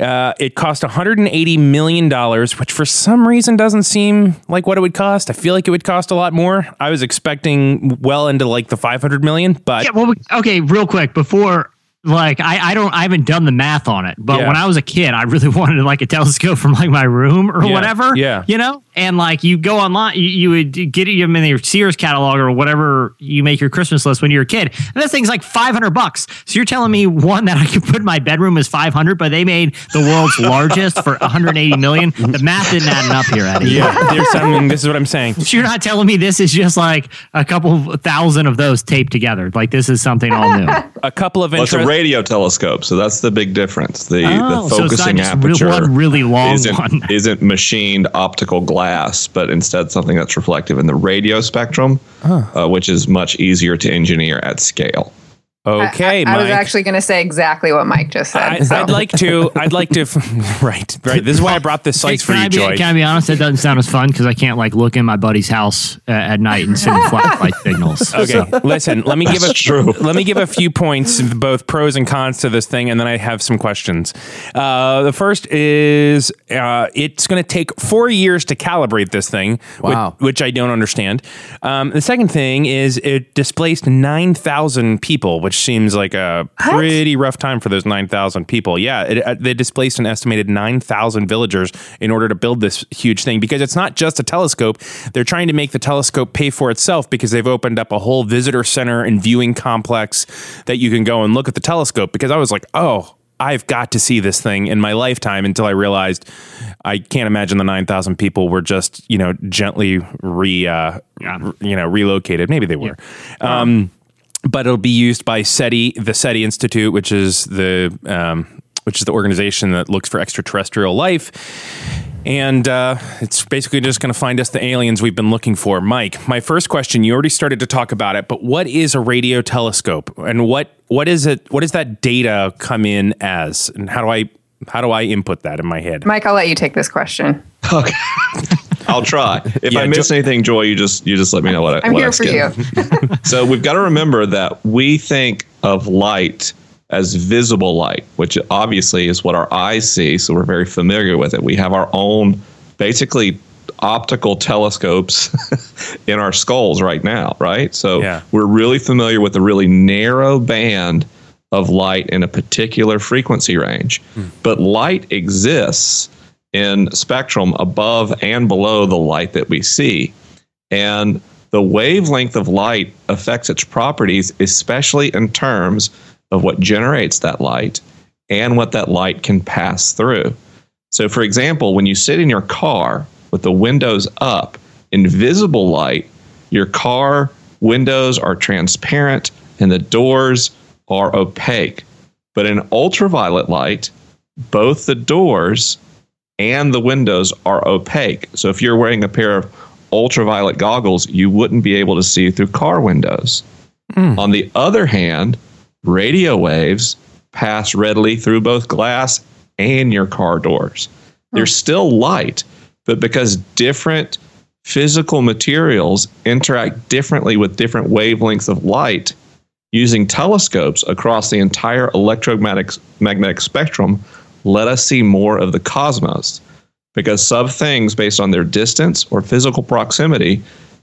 uh, it cost $180 million, which for some reason doesn't seem like what it would cost. I feel like it would cost a lot more. I was expecting well into like the 500 million, but Yeah, well, okay, real quick before. Like I, I don't I haven't done the math on it, but Yeah. when I was a kid, I really wanted like a telescope from like my room or Yeah, whatever. yeah. you know, and like you go online, you, you would get them in your Sears catalog or whatever you make your Christmas list when you're a kid, and that thing's like five hundred bucks. So you're telling me one that I could put in my bedroom is five hundred, but they made the world's largest for 180 million. The math didn't add up here, Eddie. yeah, there's something. This is what I'm saying. So you're not telling me this is just like a couple thousand of those taped together. Like this is something all new. A couple of Well, it's a interest- radio telescope, so that's the big difference. The, Oh, the so focusing real- aperture one really long isn't, one. isn't machined optical glass, but instead something that's reflective in the radio spectrum, uh, which is much easier to engineer at scale. Okay, I, I was actually going to say exactly what Mike just said. I, so. I'd like to. I'd like to. Right, right. This is why I brought this slice for you, I be, Joy. can I be honest? That doesn't sound as fun because I can't like look in my buddy's house uh, at night and send flashlight signals. Okay, listen. Let me give a true. let me give a few points, both pros and cons to this thing, and then I have some questions. Uh, the first is uh, it's going to take four years to calibrate this thing, which- Wow. which, I don't understand. Um, the second thing is it displaced nine thousand people, which seems like a pretty rough time for those nine thousand people. Yeah, it, uh, they displaced an estimated nine thousand villagers in order to build this huge thing because it's not just a telescope. They're trying to make the telescope pay for itself because they've opened up a whole visitor center and viewing complex that you can go and look at the telescope. Because I was like, oh. I've got to see this thing in my lifetime until I realized I can't imagine the 9,000 people were just, you know, gently re, uh, r- you know, relocated. Maybe they were. Um, but it'll be used by SETI, the SETI Institute, which is the um, which is the organization that looks for extraterrestrial life. And uh, it's basically just going to find us the aliens we've been looking for. Mike, my first question, you already started to talk about it, but what is a radio telescope, and what what is it? What does that data come in as, and how do I how do I input that in my head? Mike, I'll let you take this question. Okay. I'll try. If Yeah, I miss Jo- anything, Joy, you just you just let me know what I I'm what here I for you. So we've got to remember that we think of light as visible light, which obviously is what our eyes see. So we're very familiar with it. We have our own, basically, optical telescopes in our skulls right now, right? So Yeah. we're really familiar with a really narrow band of light in a particular frequency range. Hmm. But light exists in spectrum above and below the light that we see. And the wavelength of light affects its properties, especially in terms of what generates that light and what that light can pass through. So, for example, when you sit in your car with the windows up, in visible light, your car windows are transparent and the doors are opaque. But in ultraviolet light, both the doors and the windows are opaque. So if you're wearing a pair of ultraviolet goggles, you wouldn't be able to see through car windows. Hmm. On the other hand, radio waves pass readily through both glass and your car doors. There's still light, but because different physical materials interact differently with different wavelengths of light, using telescopes across the entire electromagnetic magnetic spectrum let us see more of the cosmos because sub things based on their distance or physical proximity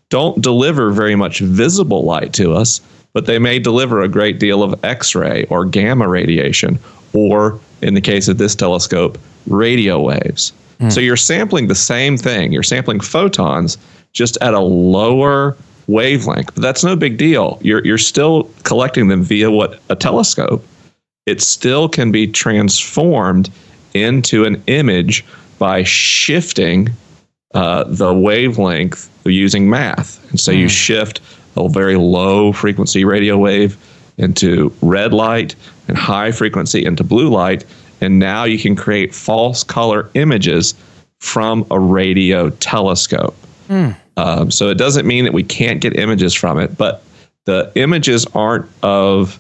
don't deliver very much visible light to us but they may deliver a great deal of x-ray or gamma radiation or in the case of this telescope radio waves. Hmm. So you're sampling the same thing. You're sampling photons just at a lower wavelength. But that's no big deal. You're, you're still collecting them via what a telescope it still can be transformed into an image by shifting uh, the wavelength using math. And so you shift a very low frequency radio wave into red light and high frequency into blue light. And now you can create false color images from a radio telescope. Um, so it doesn't mean that we can't get images from it, but the images aren't of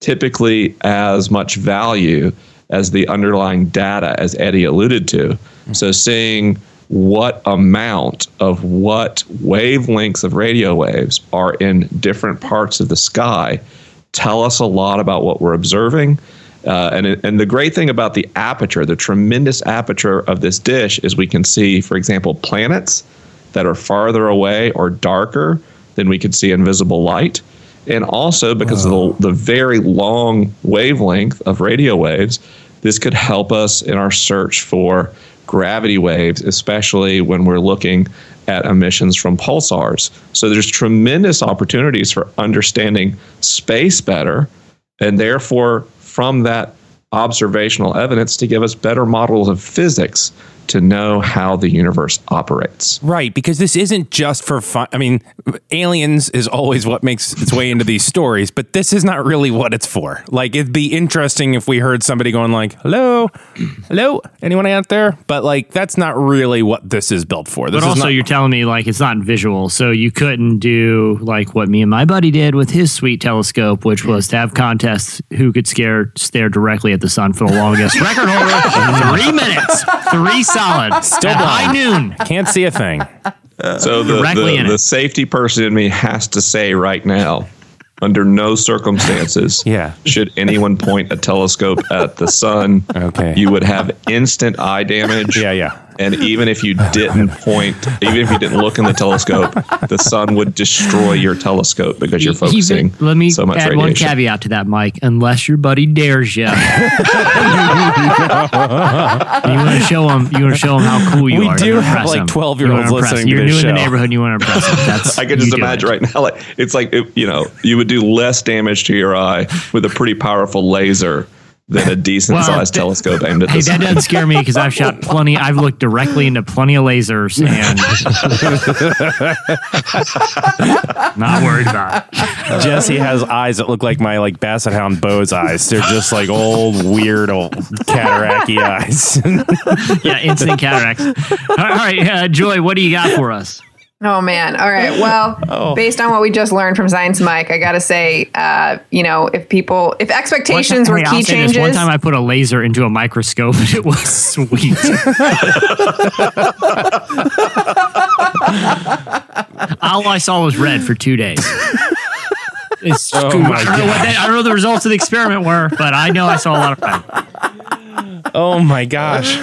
typically as much value as the underlying data, as Eddie alluded to. So, seeing what amount of what wavelengths of radio waves are in different parts of the sky tell us a lot about what we're observing. Uh, and, and the great thing about the aperture, the tremendous aperture of this dish, is we can see, for example, planets that are farther away or darker than we could see in visible light. And also because of the, the very long wavelength of radio waves, this could help us in our search for gravity waves, especially when we're looking at emissions from pulsars. So there's tremendous opportunities for understanding space better, and therefore, from that observational evidence, to give us better models of physics to know how the universe operates. Right, because this isn't just for fun. I mean, aliens is always what makes its way into these stories, but this is not really what it's for. Like, it'd be interesting if we heard somebody going like, "Hello, hello, anyone out there?" But like, that's not really what this is built for. This But is also, not, you're telling me like it's not visual, so you couldn't do like what me and my buddy did with his sweet telescope, which was to have contests who could scare stare directly at the sun for the longest record holder, three minutes, three solid, Still at high noon. can't see a thing. So the, Directly the, in it. the safety person in me has to say right now, under no circumstances, Yeah. should anyone point a telescope at the sun, Okay. you would have instant eye damage. Yeah, yeah. And even if you didn't point, even if you didn't look in the telescope, the sun would destroy your telescope because you're focusing Even- let me so much add one radiation. caveat to that, Mike. Unless your buddy dares you, you want to show him. You want to show him how cool you We are. do You wanna have, impress like, 12-year-olds You wanna impress- listening to You're this new in show. the neighborhood. You want to impress them. That's I can just imagine it. right now, like it's like it, you know, you would do less damage to your eye with a pretty powerful laser than a decent Well, sized th- telescope aimed at Hey, the that sun. doesn't scare me because I've shot plenty. I've looked directly into plenty of lasers and not worried about. it. Jesse has eyes that look like my like basset hound Bo's eyes. They're just like old, weird, old cataracty eyes. Yeah, instant cataracts. All right, uh, Joy, what do you got for us? Oh man. All right. Well, Oh. based on what we just learned from Science Mike, I got to say, uh, you know, if people, if expectations One were hey, key changes, This. One time I put a laser into a microscope and it was sweet. All I saw was red for two days. It's Oh cool. my I, don't know what that- I don't know what the results of the experiment were, but I know I saw a lot of red. oh my gosh.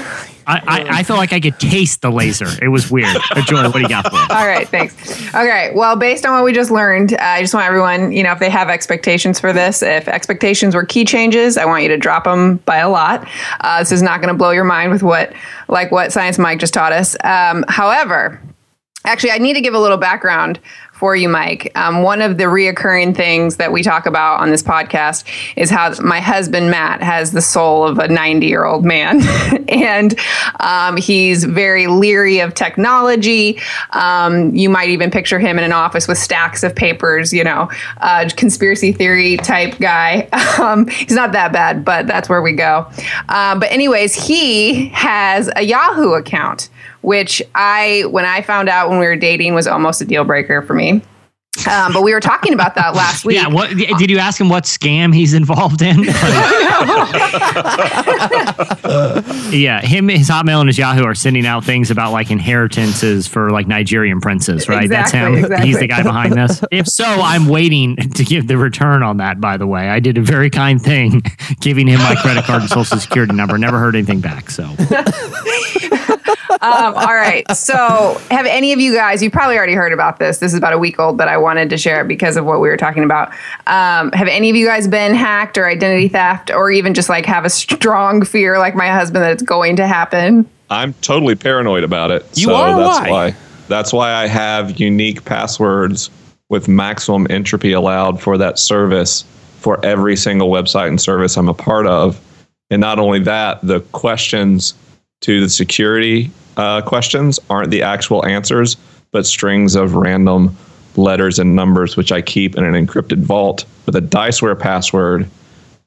I, I, felt like I could taste the laser. It was weird. Joy, what do you got for? All right, thanks. Okay, well, based on what we just learned, uh, I just want everyone, you know, if they have expectations for this, if expectations were key changes, I want you to drop them by a lot. Uh, this is not going to blow your mind with what, like what Science Mike just taught us. Um, however, Actually, I need to give a little background for you, Mike. Um, one of the reoccurring things that we talk about on this podcast is how my husband, Matt, has the soul of a 90 year old man. and um, he's very leery of technology. Um, you might even picture him in an office with stacks of papers, you know, uh, conspiracy theory type guy. Um, he's not that bad, but that's where we go. Uh, but, anyways, he has a Yahoo account which I, when I found out when we were dating, was almost a deal breaker for me. Um, but we were talking about that last week. Yeah. What did you ask him? What scam he's involved in? yeah, him, his Hotmail, and his Yahoo are sending out things about like inheritances for like Nigerian princes, right? That's him. Exactly, exactly. He's the guy behind this. If so, I'm waiting to give the return on that. By the way, I did a very kind thing, giving him my credit card and social security number. Never heard anything back. So um, all right. So, have any of you guys, you probably already heard about this. This is about a week old, but I wanted to share it because of what we were talking about. Um, have any of you guys been hacked or identity theft or even just like have a strong fear, like my husband, that it's going to happen? I'm totally paranoid about it. You so are? That's Why? why. That's why I have unique passwords with maximum entropy allowed for that service for every single website and service I'm a part of. And not only that, the questions to the security uh, questions aren't the actual answers, but strings of random letters and numbers, which I keep in an encrypted vault with a Diceware password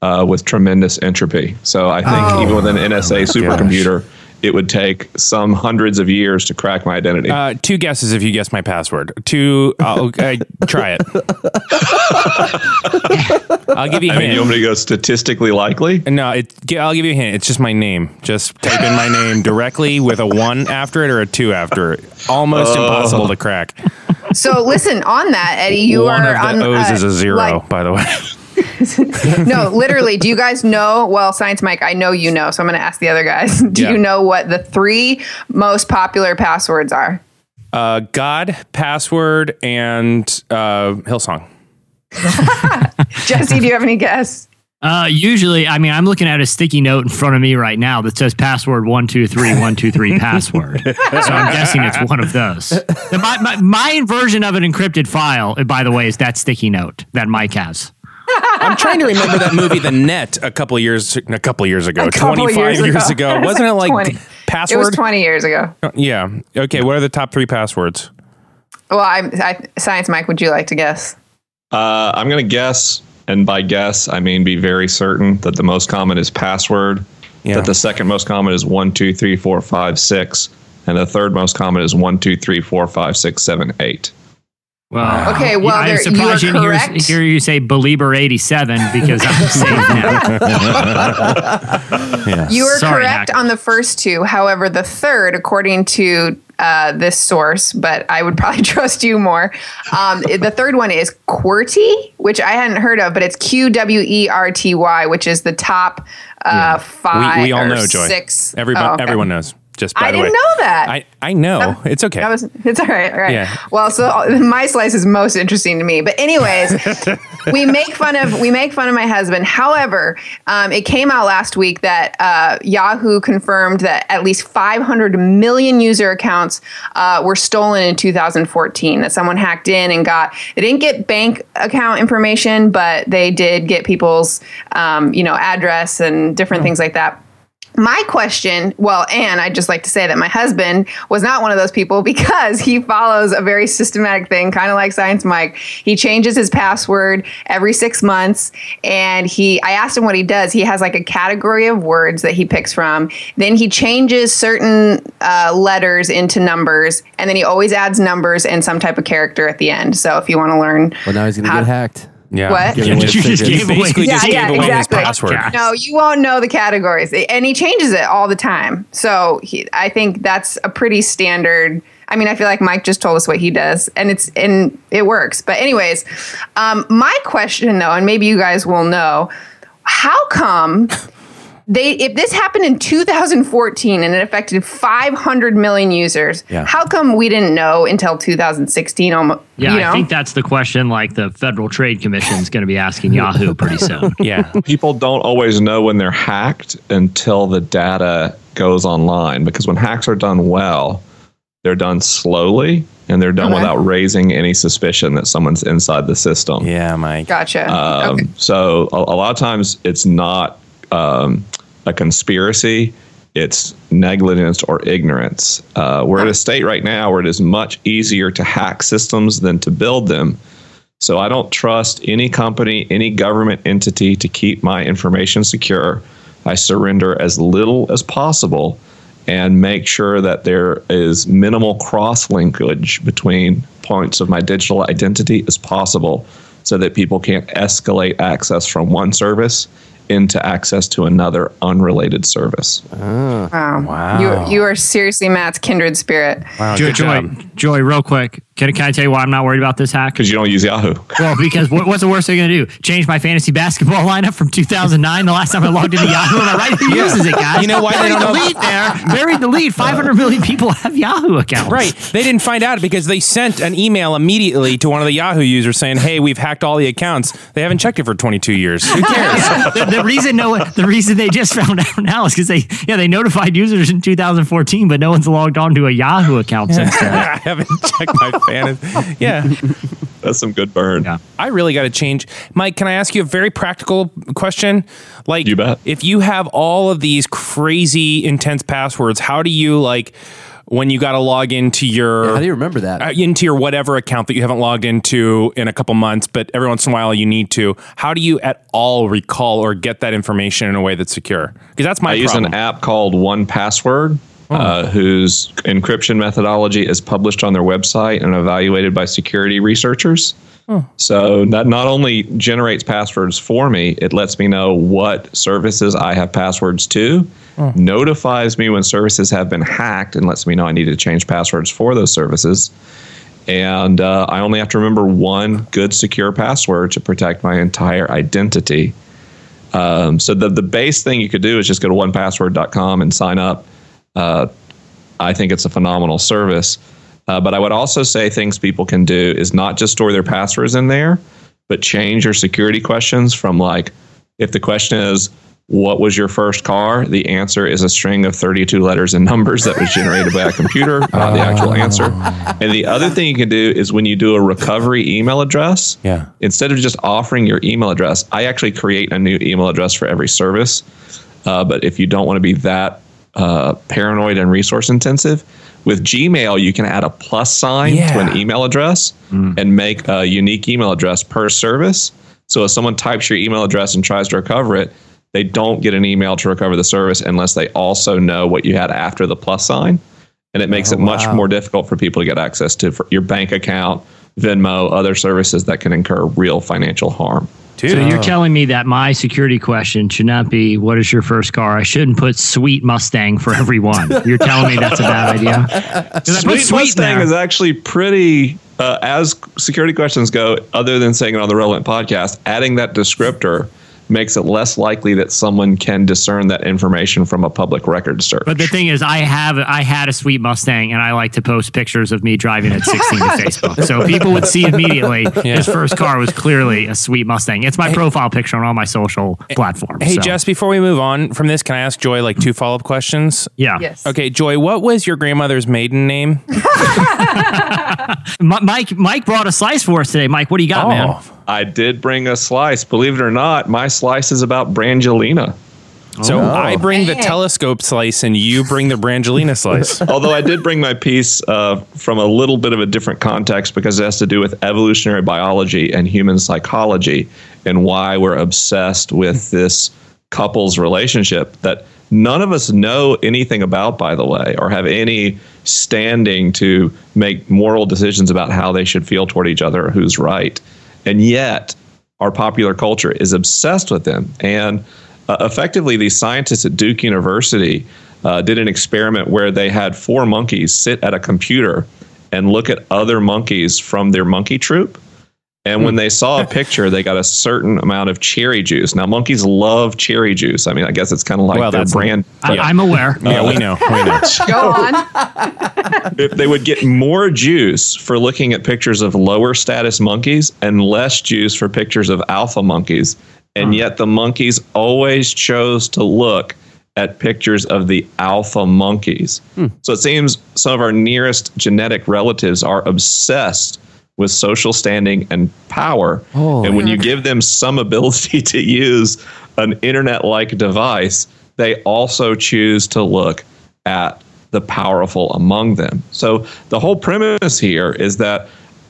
uh, with tremendous entropy. So I think even with an NSA supercomputer, it would take some hundreds of years to crack my identity. Uh, two guesses if you guess my password. Two, I'll uh, try it. I'll give you a I mean, hint. you want me to go statistically likely? no, it, I'll give you a hint. It's just my name. Just type in my name directly with a one after it or a two after it. Almost impossible to crack. So, listen, on that, Eddie, you One are of on the O's uh, is a zero, like- by the way. no, literally. Do you guys know? Well, Science Mike, I know you know, so I'm going to ask the other guys. Do Yeah. you know what the three most popular passwords are? Uh, God, password, and uh, Hillsong. Jesse, do you have any guess? Uh, usually, I mean, I'm looking at a sticky note in front of me right now that says password one two three one two three password. so I'm guessing it's one of those. The- my, my, my version of an encrypted file, uh, by the way, is that sticky note that Mike has. I'm trying to remember that movie, The Net, a couple years, a couple years ago, A couple 25 years years, ago. ago. Wasn't it like 20. password? It was 20 years ago. Yeah. Okay. What are the top three passwords? Well, I'm I, Science Mike. Would you like to guess? Uh, I'm going to guess, and by guess, I mean be very certain that the most common is password, Yeah. that the second most common is one, two, three, four, five, six, and the third most common is one, two, three, four, five, six, seven, eight. Well, Okay, well, I'm there- you surprised are you didn't hear, hear you say Belieber 87 because I'm safe now. Yeah. You are Sorry, correct hacker. on the first two. However, the third, according to uh, this source, but I would probably trust you more. Um, the third one is QWERTY, which I hadn't heard of, but it's Q W E R T Y, which is the top uh, five. we, we all know, Joy. Six. Everybody, Oh, okay. everyone knows. Just by I the didn't way. know that. I, I know. it's okay. That was it's all right, all right. Yeah. Well, so my slice is most interesting to me. But anyways, we make fun of we make fun of my husband. However, um, it came out last week that uh, Yahoo confirmed that at least 500 million user accounts uh, were stolen in 2014. That someone hacked in and got. They didn't get bank account information, but they did get people's um, you know address and different things like that. My question, well, and I'd just like to say that my husband was not one of those people because he follows a very systematic thing, kind of like Science Mike. He changes his password every six months. And he, I asked him what he does. He has like a category of words that he picks from. Then he changes certain uh, letters into numbers. And then he always adds numbers and some type of character at the end. So if you want to learn. Well, now he's gonna how- get hacked. Yeah. What? Giving away You just gave away- Basically, Yeah, just yeah, gave away exactly. his password. Yeah. No, you won't know the categories, and he changes it all the time. So he, I think that's a pretty standard. I mean, I feel like Mike just told us what he does, and it's and it works. But anyways, um, my question though, and maybe you guys will know, how come they if this happened in 2014 and it affected 500 million users, Yeah. how come we didn't know until 2016? Almost, Yeah, you know? I think that's the question like the Federal Trade Commission is going to be asking Yahoo pretty soon. Yeah. People don't always know when they're hacked until the data goes online because when hacks are done well, they're done slowly, and they're done Okay. without raising any suspicion that someone's inside the system. Yeah, Mike. Gotcha. Um, okay. So a, a lot of times it's not um, a conspiracy; it's negligence or ignorance. Uh, we're at a state right now where it is much easier to hack systems than to build them. So I don't trust any company, any government entity to keep my information secure. I surrender as little as possible and make sure that there is minimal cross linkage between points of my digital identity as possible so that people can't escalate access from one service into access to another unrelated service. Wow. Wow. You, you are seriously Matt's kindred spirit. Wow, Joy, good Joy, job. Joy, real quick. Can, can I tell you why I'm not worried about this hack? Because you don't use Yahoo. Well, because what, what's the worst they're going to do? Change my fantasy basketball lineup from 2009, the last time I logged into Yahoo. Am I right? Who uses it, guys? You know why they Buried don't the know- lead there. Buried the lead. 500 million people have Yahoo accounts. Right. They didn't find out because they sent an email immediately to one of the Yahoo users saying, "Hey, we've hacked all the accounts." They haven't checked it for 22 years. Who cares? the, the reason no, the reason they just found out now is because they, yeah, they notified users in 2014, but no one's logged on to a Yahoo account since then. I haven't checked my fantasy. Yeah. That's some good burn. Yeah. I really got to change. Mike, can I ask you a very practical question? Like, You bet. if you have all of these crazy intense passwords, how do you like when you got to log into your How do you remember that? uh, into your whatever account that you haven't logged into in a couple months, but every once in a while you need to? How do you at all recall or get that information in a way that's secure? Because that's my I use an app called 1Password, uh, whose encryption methodology is published on their website and evaluated by security researchers. So that not only generates passwords for me, it lets me know what services I have passwords to, notifies me when services have been hacked, and lets me know I need to change passwords for those services. And uh, I only have to remember one good secure password to protect my entire identity. Um, so the the base thing you could do is just go to onepassword.com and sign up. Uh, I think it's a phenomenal service. Uh, but I would also say things people can do is not just store their passwords in there, but change your security questions from like, if the question is, what was your first car? The answer is a string of 32 letters and numbers that was generated by a computer, not the actual answer. And the other thing you can do is when you do a recovery email address, Yeah. instead of just offering your email address, I actually create a new email address for every service. Uh, but if you don't want to be that uh, paranoid and resource intensive, with Gmail, you can add a plus sign to an email address and make a unique email address per service. So if someone types your email address and tries to recover it, they don't get an email to recover the service unless they also know what you had after the plus sign. And it makes it much more difficult for people to get access to for your bank account, Venmo, other services that can incur real financial harm. Dude, So you're telling me that my security question should not be "What is your first car?" I shouldn't put "Sweet Mustang" for everyone. You're telling me that's a bad idea. I put Sweet Mustang there. is actually pretty, uh, as security questions go, other than saying it on the relevant podcast, adding that descriptor makes it less likely that someone can discern that information from a public record search. But the thing is, I have I had a sweet Mustang, and I like to post pictures of me driving at 16 to Facebook, so people would see immediately his first car was clearly a sweet Mustang. It's my profile picture on all my social platforms. Hey, so, Jess, before we move on from this, can I ask Joy like two follow up questions? yeah. Yes. Okay, Joy, what was your grandmother's maiden name? Mike Mike brought a slice for us today. Mike, what do you got, oh. man? I did bring a slice. Believe it or not, my slice is about Brangelina. So Oh. I bring the telescope slice and you bring the Brangelina slice. Although I did bring my piece uh, from a little bit of a different context because it has to do with evolutionary biology and human psychology and why we're obsessed with this couple's relationship that none of us know anything about, by the way, or have any standing to make moral decisions about how they should feel toward each other or who's right. And yet, our popular culture is obsessed with them. And uh, effectively, these scientists at Duke University uh, did an experiment where they had four monkeys sit at a computer and look at other monkeys from their monkey troop. And when they saw a picture, they got a certain amount of cherry juice. Now, monkeys love cherry juice. I mean, I guess it's kind of like Well, their that's- brand. I, I'm aware. yeah, we know. We know. Go on. if they would get more juice for looking at pictures of lower status monkeys and less juice for pictures of alpha monkeys. And hmm. yet the monkeys always chose to look at pictures of the alpha monkeys. Hmm. So it seems some of our nearest genetic relatives are obsessed with social standing and power. and when you give them some ability to use an internet like device, they also choose to look at the powerful among them. So the whole premise here is that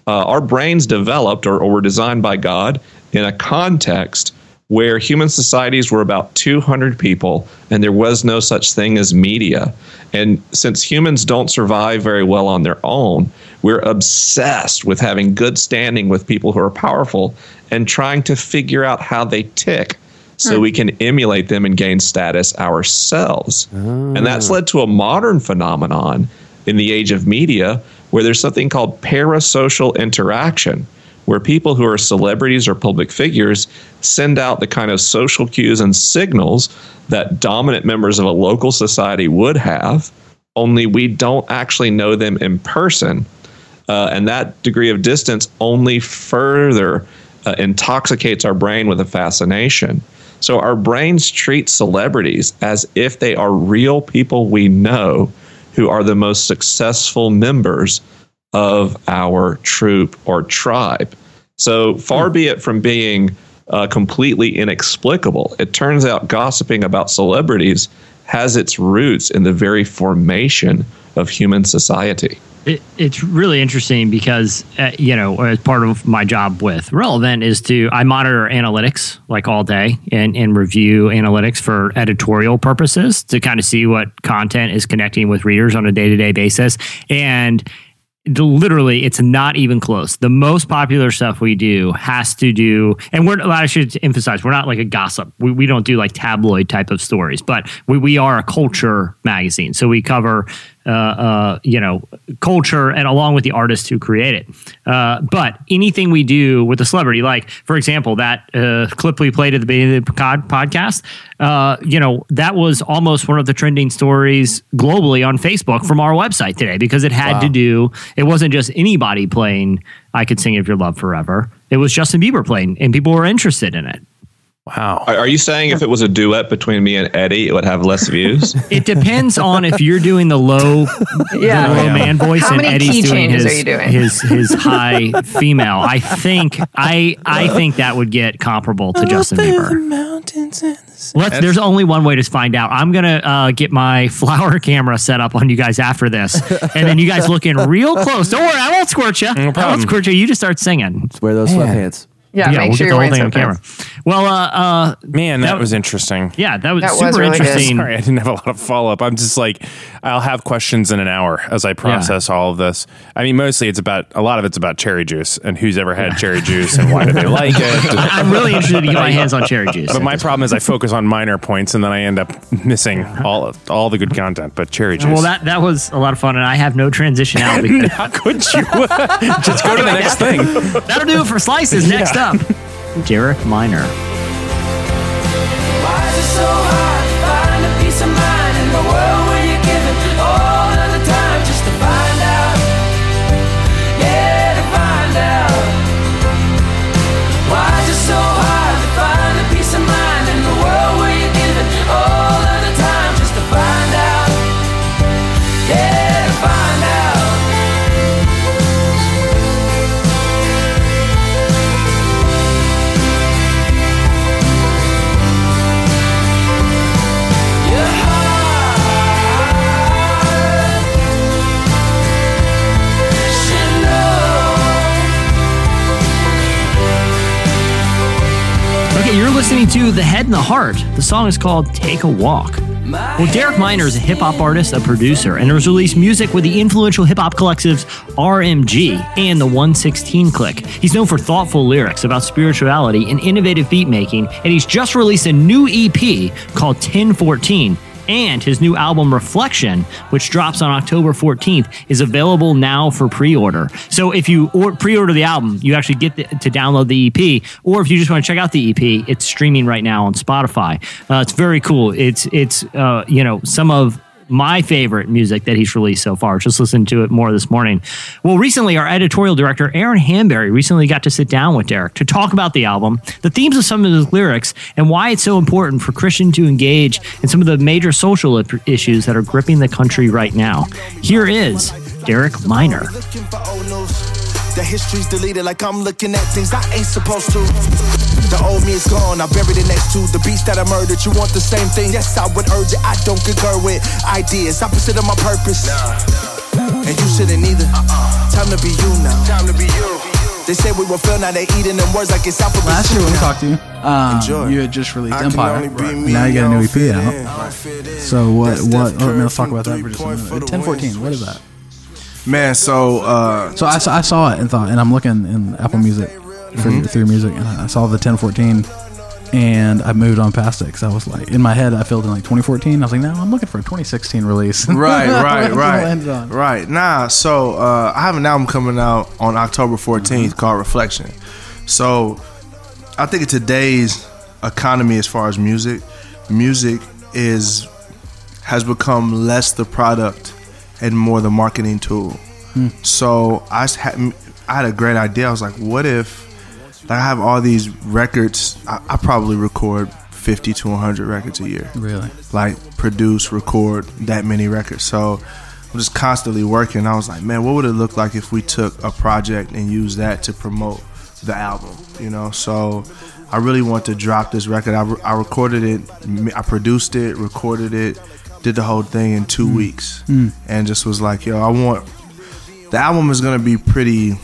uh, our brains developed or, or were designed by God in a context where human societies were about 200 people and there was no such thing as media. And since humans don't survive very well on their own, we're obsessed with having good standing with people who are powerful and trying to figure out how they tick so hmm. we can emulate them and gain status ourselves. And that's ah. led to a modern phenomenon in the age of media where there's something called parasocial interaction, where people who are celebrities or public figures send out the kind of social cues and signals that dominant members of a local society would have, only we don't actually know them in person. Uh, and that degree of distance only further uh, intoxicates our brain with a fascination. So our brains treat celebrities as if they are real people we know who are the most successful members of our troop or tribe. So far be it from being uh, completely inexplicable. It turns out gossiping about celebrities has its roots in the very formation of human society. It, it's really interesting because uh, you know as part of my job with relevant is to i monitor analytics like all day and, and review analytics for editorial purposes to kind of see what content is connecting with readers on a day-to-day basis and literally it's not even close. The most popular stuff we do has to do and we're i should emphasize we're not like a gossip. We, we don't do like tabloid type of stories but we, we are a culture magazine. So we cover uh, uh, you know, culture and along with the artists who create it. Uh, but anything we do with a celebrity, like for example, that uh, clip we played at the beginning of the pod- podcast, uh, you know, that was almost one of the trending stories globally on Facebook from our website today because it had to do. It wasn't just anybody playing "I Could Sing of Your Love Forever." It was Justin Bieber playing, and people were interested in it. Wow. Are, are you saying if it was a duet between me and Eddie, it would have less views? It depends on if you're doing the low, Yeah. the low man voice, How and many Eddie's key doing changes his, are you doing? his his high female. I think I I think that would get comparable to Justin Bieber. The mountains and Let's, there's only one way to find out. I'm gonna uh, get my flower camera set up on you guys after this, and then you guys look in real close. Don't worry, I won't squirt you. No I won't squirt you. You just start singing. Wear those sweatpants. Yeah, yeah, make we'll sure get the whole thing on camera. Well, uh, uh, Man, that, That- was interesting. yeah, that was That was super really good. interesting. Sorry, I didn't have a lot of follow up. I'm just like, I'll have questions in an hour as I process all of this. I mean, mostly it's about a lot of it's about cherry juice and who's ever had cherry juice and why do they like it. I'm really interested to get my hands on cherry juice. But my problem is I focus on minor points and then I end up missing all of, all the good content. But cherry juice. well, that that was a lot of fun, and I have no transitionality. how could you? just go to the next thing. That'll do it for slices. Next up, Derek Minor. To The Head and the Heart. The song is called Take a Walk. Well, Derek Minor is a hip hop artist, a producer, and has released music with the influential hip hop collectives RMG and the 116 Clique. He's known for thoughtful lyrics about spirituality and innovative beat making, and he's just released a new EP called 1014. And his new album Reflection, which drops on October 14th, is available now for pre-order. So if you or- pre-order the album, you actually get the, to download the EP. Or if you just want to check out the EP, it's streaming right now on Spotify. Uh, it's very cool. It's it's uh, you know some of my favorite music that he's released so far. Just listened to it more this morning. Well, recently, our editorial director, Aaron Hanberry, recently got to sit down with Derek to talk about the album, the themes of some of his lyrics, and why it's so important for Christian to engage in some of the major social issues that are gripping the country right now. Here is Derek Minor. Looking for. The history's deleted like I'm looking at things I ain't supposed to. The old me is gone, I buried it next to the beast that I murdered. You want the same thing? Yes, I would urge it. I don't concur with ideas opposite of my purpose. And you shouldn't either. Time to be you now. Time to be you. They say we will fail, now they eating them words like it's alphabet Last soup year when we talked to you, um, Enjoy. you had just released I Empire. only be me, Now you got a new EP out. in. I don't fit in. So what? What? Oh, man, let's talk about that from for just a minute. Ten fourteen. What is that? Man, so uh, So I, saw- I saw it and thought, and I'm looking in Apple Music for Mhm. through music, and I saw the 1014, and I moved on past it because I was like, in my head, I filled in like 2014. I was like, no, I'm looking for a 2016 release. right, right, That's what I landed right, on. right. Nah, so uh, I have an album coming out on October 14th Mm-hmm. called Reflection. So I think in today's economy, as far as music, music is has become less the product and more the marketing tool. Hmm. So I had I had a great idea. I was like, what if like, I have all these records? I, I probably record 50 to 100 records a year Really? like produce, record that many records. So I'm just constantly working. I was like, man, what would it look like if we took a project and used that to promote the album? You know, so I really want to drop this record. I, re- I recorded it, I produced it, recorded it, did the whole thing in two weeks, Mm. and just was like, yo, I want the album is gonna be pretty.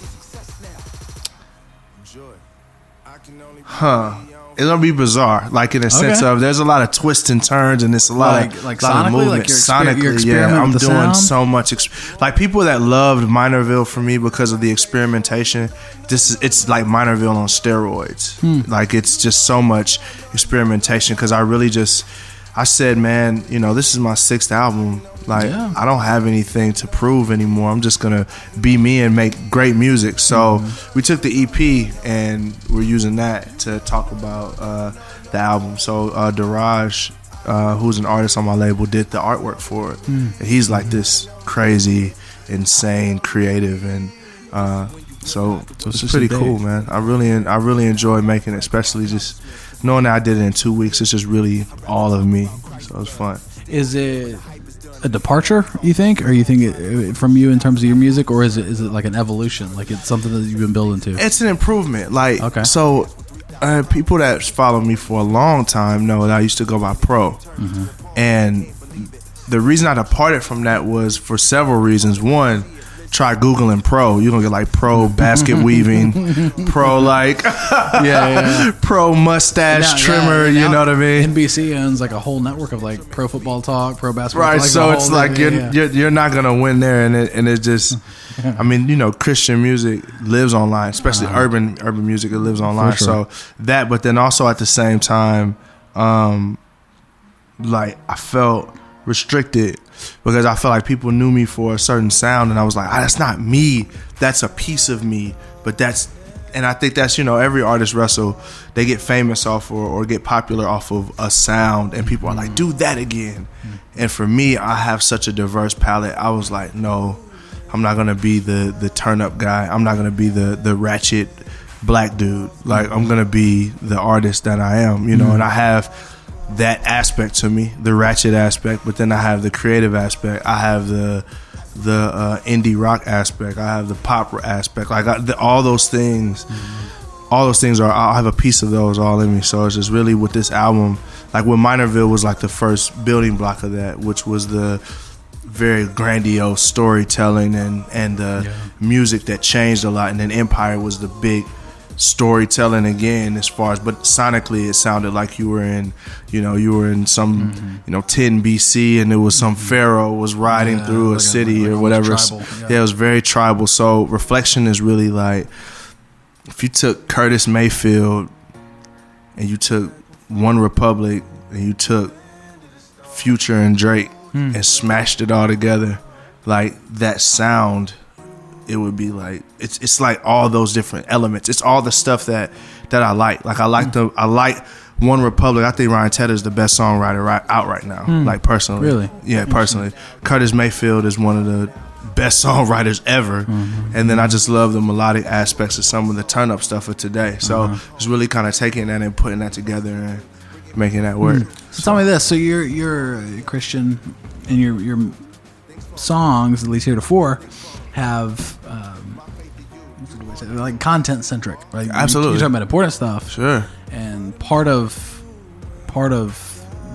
Huh. It's gonna be bizarre, like in a sense of there's a lot of twists and turns, and it's a lot Like- of like lot sonically? Like movement. you're exper- sonically, yeah. I'm doing sound? so much. Ex- like people that loved Minorville for me because of the experimentation. This is it's like Minorville on steroids. Hmm. Like it's just so much experimentation because I really just I said, man, you know, this is my sixth album. Like Yeah. I don't have anything to prove anymore. I'm just gonna be me and make great music. So Mm-hmm. we took the EP and we're using that to talk about uh, the album. So uh, Daraj, uh, who's an artist on my label, did the artwork for it. Mm. And he's like this crazy, insane, creative, and uh, so, So it's it's pretty cool, man. I really, I really enjoy making it, especially just knowing that I did it in two weeks. It's just really all of me. So it's fun. Is it a departure? You think, or you think it, from you in terms of your music, or is it is it like an evolution? Like it's something that you've been building to? It's an improvement. Like Okay. so, uh, people that follow me for a long time know that I used to go by Pro, Mhm. and the reason I departed from that was for several reasons. One, try googling Pro. You're gonna get like Pro basket weaving, Pro like yeah, yeah. Pro mustache Now- trimmer. yeah, you know what I mean? NBC owns like a whole network of like pro football talk, pro basketball. Right, talk, so it's like thing, you're, you're you're not gonna win there, and it and it just, I mean, you know, Christian music lives online, especially Uh-huh. urban urban music. It lives online, sure. so that. But then also at the same time, um, like I felt restricted because I felt like people knew me for a certain sound, and I was like, ah, that's not me. That's a piece of me, but that's. And I think that's you know every artist wrestle, they get famous off or, or get popular off of a sound, and people are like, mm-hmm. do that again. Mm-hmm. And for me, I have such a diverse palette. I was like, no, I'm not gonna be the the turn up guy. I'm not gonna be the the ratchet black dude. Like I'm gonna be the artist that I am, you know. And mm-hmm. I have that aspect to me, the ratchet aspect, but then I have the creative aspect. I have the the uh, indie rock aspect. I have the pop aspect. Like I, the, all those things, all those things are. I have a piece of those all in me. So it's just really with this album, like when Minorville was like the first building block of that, which was the very grandiose storytelling and and the music that changed a lot. And then Empire was the big storytelling again as far as but sonically it sounded like you were in you know you were in some you know 10 BC and it was some pharaoh was riding Yeah, through like a a- city like or whatever yeah. yeah. it was very tribal so reflection is really like if you took Curtis Mayfield and you took One Republic and you took Future and Drake Hmm. and smashed it all together, like that sound, it would be like it's it's like all those different elements. It's all the stuff that that I like. Like I like the I like One Republic. I think Ryan Tedder is the best songwriter right out right now. Hmm. Like personally, Really? yeah, personally. Curtis Mayfield is one of the best songwriters ever, Mm-hmm. and then I just love the melodic aspects of some of the turn up stuff of today. So Uh-huh. it's really kind of taking that and putting that together and making that work. So tell me this: so you're you're a Christian, and your your songs, at least heretofore, have um, what do I say, they're like content centric, right? Absolutely. You're talking about important stuff, Sure. and part of part of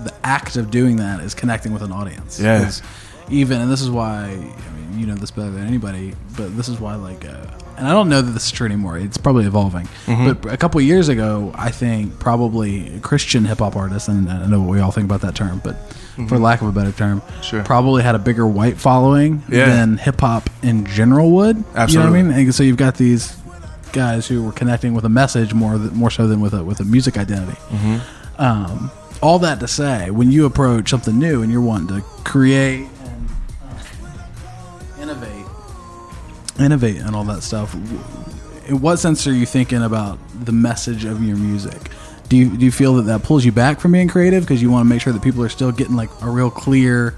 the act of doing that is connecting with an audience. Yeah. 'Cause Even and this is why I mean you know this better than anybody, but this is why like. Uh, and I don't know that this is true anymore. It's probably evolving. Mhm. But a couple of years ago, I think probably Christian hip hop artists, and I know what we all think about that term, but for Mhm. lack of a better term, Sure. probably had a bigger white following Yeah. than hip hop in general would. You know what I mean? And so you've got these guys who were connecting with a message more th- more so than with a with a music identity. Mhm. Um, all that to say, when you approach something new and you're wanting to create and uh, innovate, innovate and all that stuff, in what sense are you thinking about the message of your music? Do you, do you feel that that pulls you back from being creative because you want to make sure that people are still getting like a real clear,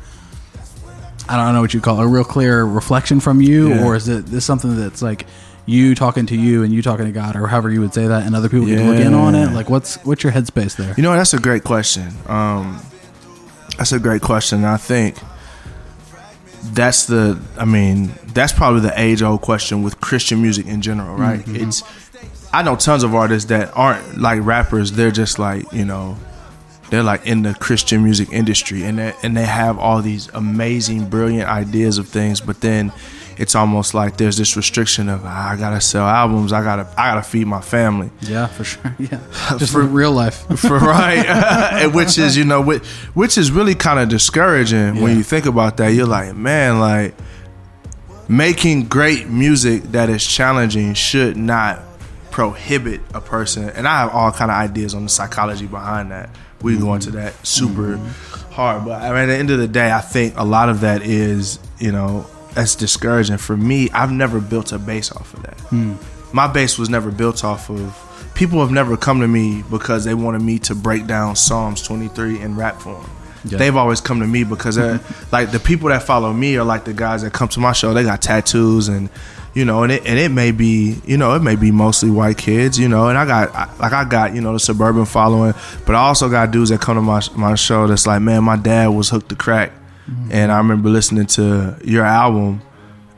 I don't know what you call it, a real clear reflection from you, Yeah. or is it this something that's like you talking to you and you talking to God, or however you would say that, and other people get to look in on it? Like, what's what's your headspace there? You know, that's a great question. Um, that's a great question. I think that's the, I mean, that's probably the age old question with Christian music in general, right? Mhm. It's, I know tons of artists that aren't like rappers. They're just like, you know, they're like in the Christian music industry and they, and they have all these amazing, brilliant ideas of things, but then it's almost like there's this restriction of "Ah, I gotta sell albums, I gotta I gotta feed my family. Yeah, for sure. Yeah, just For- real life. for right, which is you know which, which is really kind of discouraging when you think about that. You're like, man, like making great music that is challenging should not prohibit a person. And I have all kind of ideas on the psychology behind that. We go into that super hard, but I mean, at the end of the day, I think a lot of that is you know that's discouraging for me. I've never built a base off of that Hmm. my base was never built off of people have never come to me because they wanted me to break down psalms 23 in rap form Yeah. they've always come to me because like the people that follow me are like the guys that come to my show they got tattoos and you know and it, and it may be you know it may be mostly white kids you know and i got I, like i got you know the suburban following but i also got dudes that come to my, my show that's like man my dad was hooked to crack. Mm-hmm. And i remember listening to your album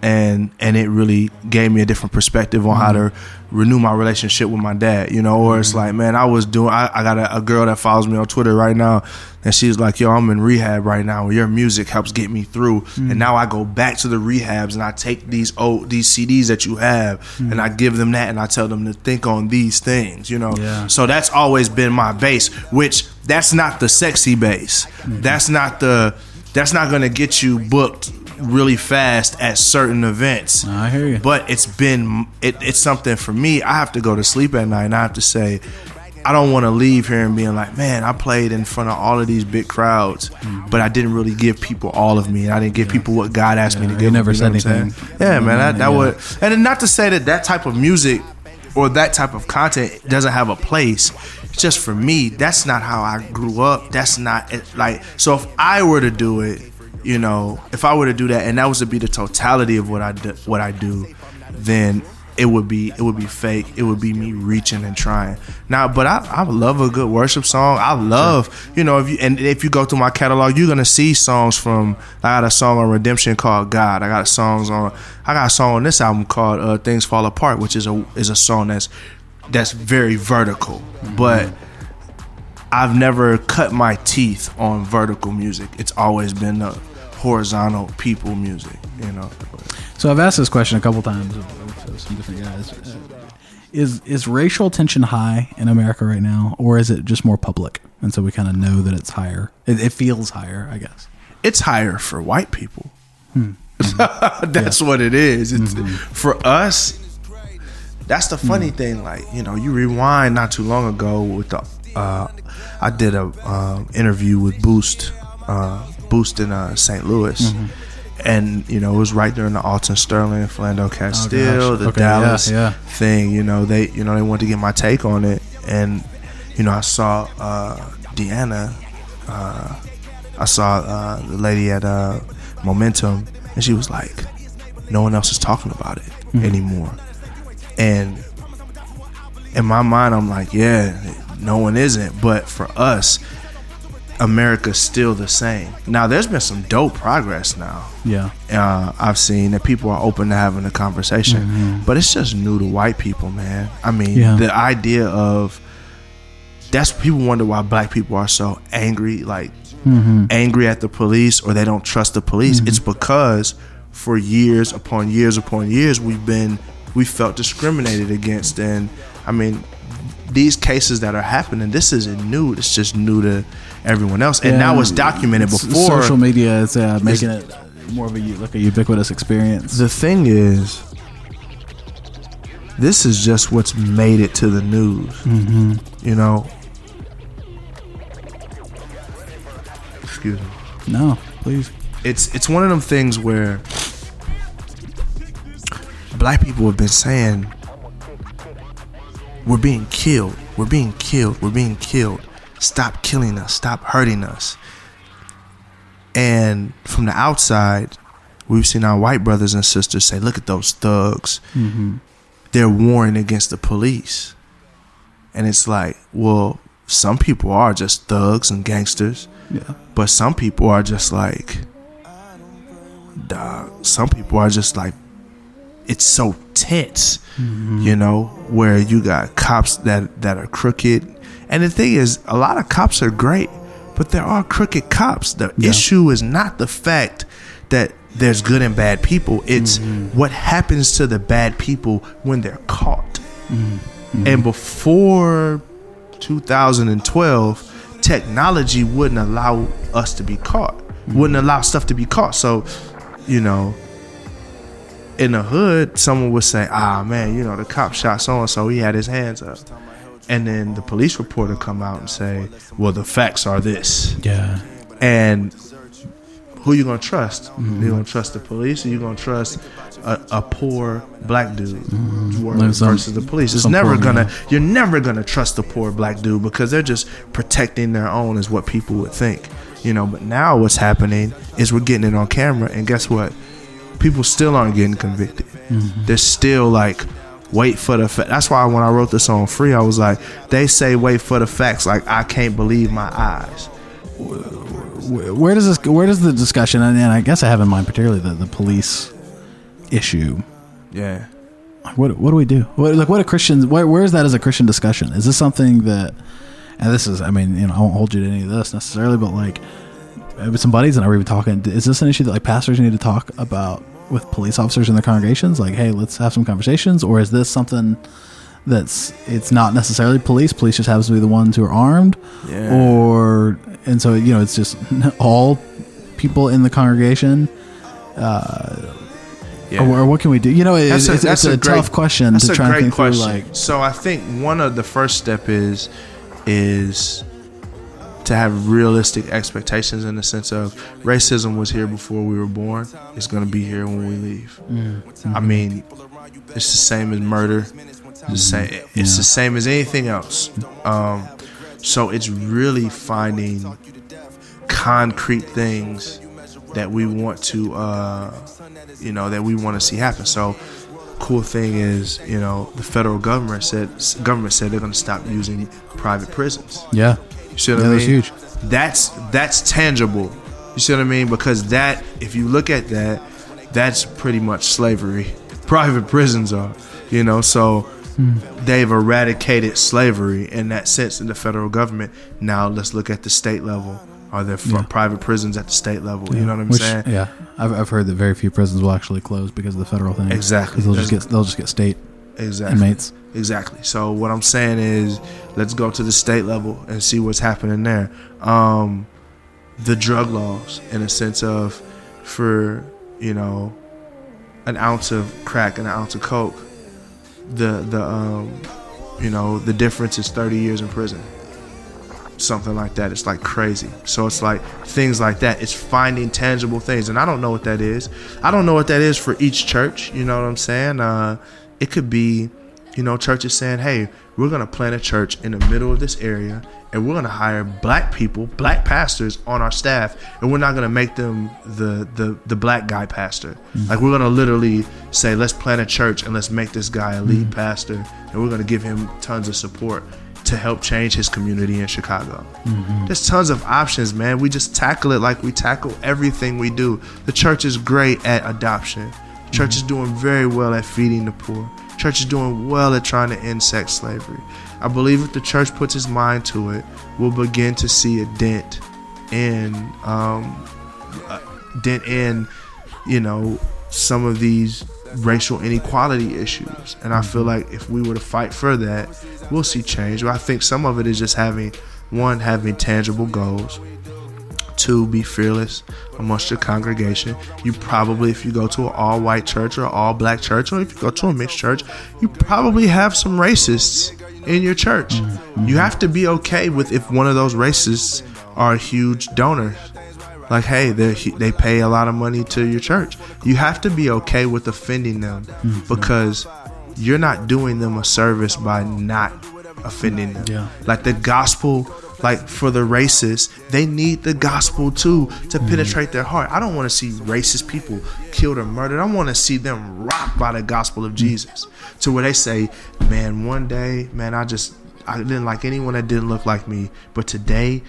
and and it really gave me a different perspective on how to mm-hmm. renew my relationship with my dad you know or it's mm-hmm. like man i was doing i, I got a, a girl that follows me on twitter right now and she's like yo i'm in rehab right now and your music helps get me through and mm. now i go back to the rehabs and i take these old these cds that you have mm. and i give them that and i tell them to think on these things you know? Yeah. so that's always been my base which that's not the sexy base. Mm-hmm. That's not the that's not gonna get you booked really fast at certain events. I hear you. But it's been it, it's something for me. I have to go to sleep at night and I have to say, I don't want to leave here and being like, man, I played in front of all of these big crowds, Mm-hmm. but I didn't really give people all of me, and I didn't give people what God asked me to give. never them, you said know anything. Yeah, man, that, that Yeah. would, and not to say that that type of music or that type of content doesn't have a place. It's just for me, that's not how I grew up. That's not it, like so. If I were to do it, you know, if I were to do that, and that was to be the totality of what I do, what I do, then it would be it would be fake. It would be me reaching and trying. Now, but I, I love a good worship song. I love you know if you and if you go through my catalog, you're gonna see songs from. I got a song on Redemption called God. I got songs on. I got a song on this album called uh, Things Fall Apart, which is a is a song that's that's very vertical, but. I've never cut my teeth on vertical music. It's always been the horizontal people music, you know. So I've asked this question a couple times of, of some different guys. Uh, Is is racial tension high in America right now, or is it just more public, and so we kind of know that it's higher? It, it feels higher, I guess. It's higher for white people. Hmm. that's what it is. It's Mm-hmm. for us. That's the funny Hmm. thing. Like you know, you rewind not too long ago with the. Uh, I did a um, interview with Boost, uh, Boost in uh, St. Louis, Mhm. and you know it was right during the Alton Sterling, Philando Castile, Oh, the Okay, Dallas yeah. thing. You know they, you know they wanted to get my take on it, and you know, I saw uh, Deanna. Uh, I saw uh, the lady at uh, Momentum, and she was like, "No one else is talking about it Mhm. anymore." And in my mind, I'm like, "Yeah, no one isn't." But for us, America's still the same. Now, there's been some dope progress now. Yeah. Uh, I've seen that people are open to having a conversation, Mhm. but it's just new to white people, man. I mean, Yeah. the idea of that's people wonder why black people are so angry, like Mhm. angry at the police or they don't trust the police. Mhm. It's because for years upon years upon years we've been we felt discriminated against, and I mean these cases that are happening, this isn't new. It's just new to everyone else, and now it's documented s- before. Social media is uh, making it more of a u- like a ubiquitous experience. The thing is, this is just what's made it to the news. Mhm. You know. Excuse me. No, please. It's it's one of them things where black people have been saying we're being killed, we're being killed, we're being killed. Stop killing us, stop hurting us. And from the outside, we've seen our white brothers and sisters say, look at those thugs. Mhm. They're warring against the police. And it's like, well, some people are just thugs and gangsters. Yeah. But some people are just like, dog. Some people are just like, it's so tense, Mhm. you know, where you got cops that that are crooked. And the thing is, a lot of cops are great, but there are crooked cops. The Yeah. issue is not the fact that there's good and bad people. It's mm-hmm. what happens to the bad people when they're caught. Mm-hmm. And before 2012, technology wouldn't allow us to be caught. Mm-hmm. Wouldn't allow stuff to be caught. So, you know, in the hood, someone would say, "Ah, man, you know, the cop shot so and so. He had his hands up." And then the police reporter come out and say, "Well, the facts are this." Yeah. And who you gonna trust? You gonna trust the police, or you gonna trust a, a poor black dude word Like some- versus the police? It's never gonna. man. You're never gonna trust the poor black dude because they're just protecting their own, is what people would think. You know. But now what's happening is we're getting it on camera, and guess what? People still aren't getting convicted. Mhm. They're still like. Wait for the fact. That's why when I wrote this song free, I was like, they say wait for the facts. Like I can't believe my eyes. Where does this? Where does the discussion? And, I guess I have in mind particularly the, the police issue. Yeah. What what do we do? What like what a Christian? Where, where is that as a Christian discussion? Is this something that? And this is, I mean, you know, I won't hold you to any of this necessarily, but like, with some buddies and I were even talking. Is this an issue that like pastors need to talk about with police officers in their congregations? Like, hey, let's have some conversations, or is this something that's it's not necessarily police? Police just happens to be the ones who are armed, Yeah. or and so you know, it's just all people in the congregation. Uh, or, or what can we do? You know, it, it's, it's a, tough question that's to a try and think question. through. Like, so I think one of the first step is is to have realistic expectations in the sense of racism was here before we were born. It's going to be here when we leave. Mm. I mean, it's the same as murder. It's the same. It's Yeah. the same as anything else. Um, so it's really finding concrete things that we want to, uh, you know, that we want to see happen. So, cool thing is, you know, the federal government said government said they're going to stop using private prisons. Yeah. You see what Yeah, I mean? that's huge. That's that's tangible. You see what I mean? Because that, if you look at that, that's pretty much slavery. Private prisons are, you know, so Hmm. they've eradicated slavery in that sense in the federal government. Now let's look at the state level. Are there Yeah. private prisons at the state level? You know what I'm Which- saying? Yeah, I've, I've heard that very few prisons will actually close because of the federal thing. Exactly. they'll just get they'll just get state Exactly. inmates. Exactly. So what I'm saying is, let's go to the state level and see what's happening there. Um, the drug laws, in a sense of, for you know, an ounce of crack and an ounce of coke, the the um, you know, the difference is 30 years in prison. Something like that. It's like crazy. So it's like things like that. It's finding tangible things, and I don't know what that is. I don't know what that is for each church. You know what I'm saying? Uh, it could be You know, churches saying, "Hey, we're gonna plant a church in the middle of this area, and we're gonna hire black people, black pastors on our staff, and we're not gonna make them the the the black guy pastor. Mm-hmm. Like we're gonna literally say, let's plant a church and let's make this guy a lead mm-hmm. pastor, and we're gonna give him tons of support." To help change his community in Chicago. Mm-hmm. There's tons of options, man. We just tackle it like we tackle everything we do. The church is great at adoption. Church is doing very well at feeding the poor. Church is doing well at trying to end sex slavery. I believe if the church puts its mind to it, we'll begin to see a dent in um, a dent in, you know, some of these racial inequality issues. And I feel like if we were to fight for that, we'll see change. But I think some of it is just having one having tangible goals, two be fearless amongst your congregation. You probably if you go to an all-white church or all black church or if you go to a mixed church you probably have some racists in your church. Mm-hmm. You have to be okay with if one of those racists are a huge donor. like hey they they pay a lot of money to your church. You have to be okay with offending them mm-hmm. because you're not doing them a service by not offending them. Yeah. like the gospel like for the racists they need the gospel too to mm-hmm. penetrate their heart. I don't want to see racist people killed or murdered. I want to see them rocked by the gospel of mm-hmm. jesus. To where they say man one day man i just i didn't like anyone that didn't look like me but today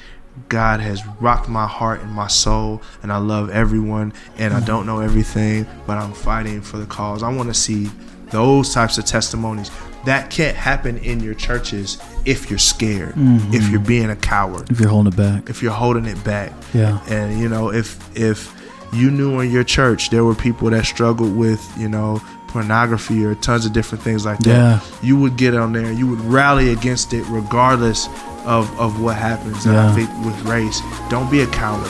God has rocked my heart and my soul, and I love everyone, and I don't know everything, but I'm fighting for the cause. I want to see those types of testimonies. That can't happen in your churches if you're scared, Mhm. if you're being a coward, If you're holding it back. if you're holding it back. Yeah. And you know, if if you knew in your church there were people that struggled with, you know, pornography or tons of different things like that, Yeah. you would get on there, you would rally against it regardless of, of what happens. And I Yeah. think with race, don't be a coward.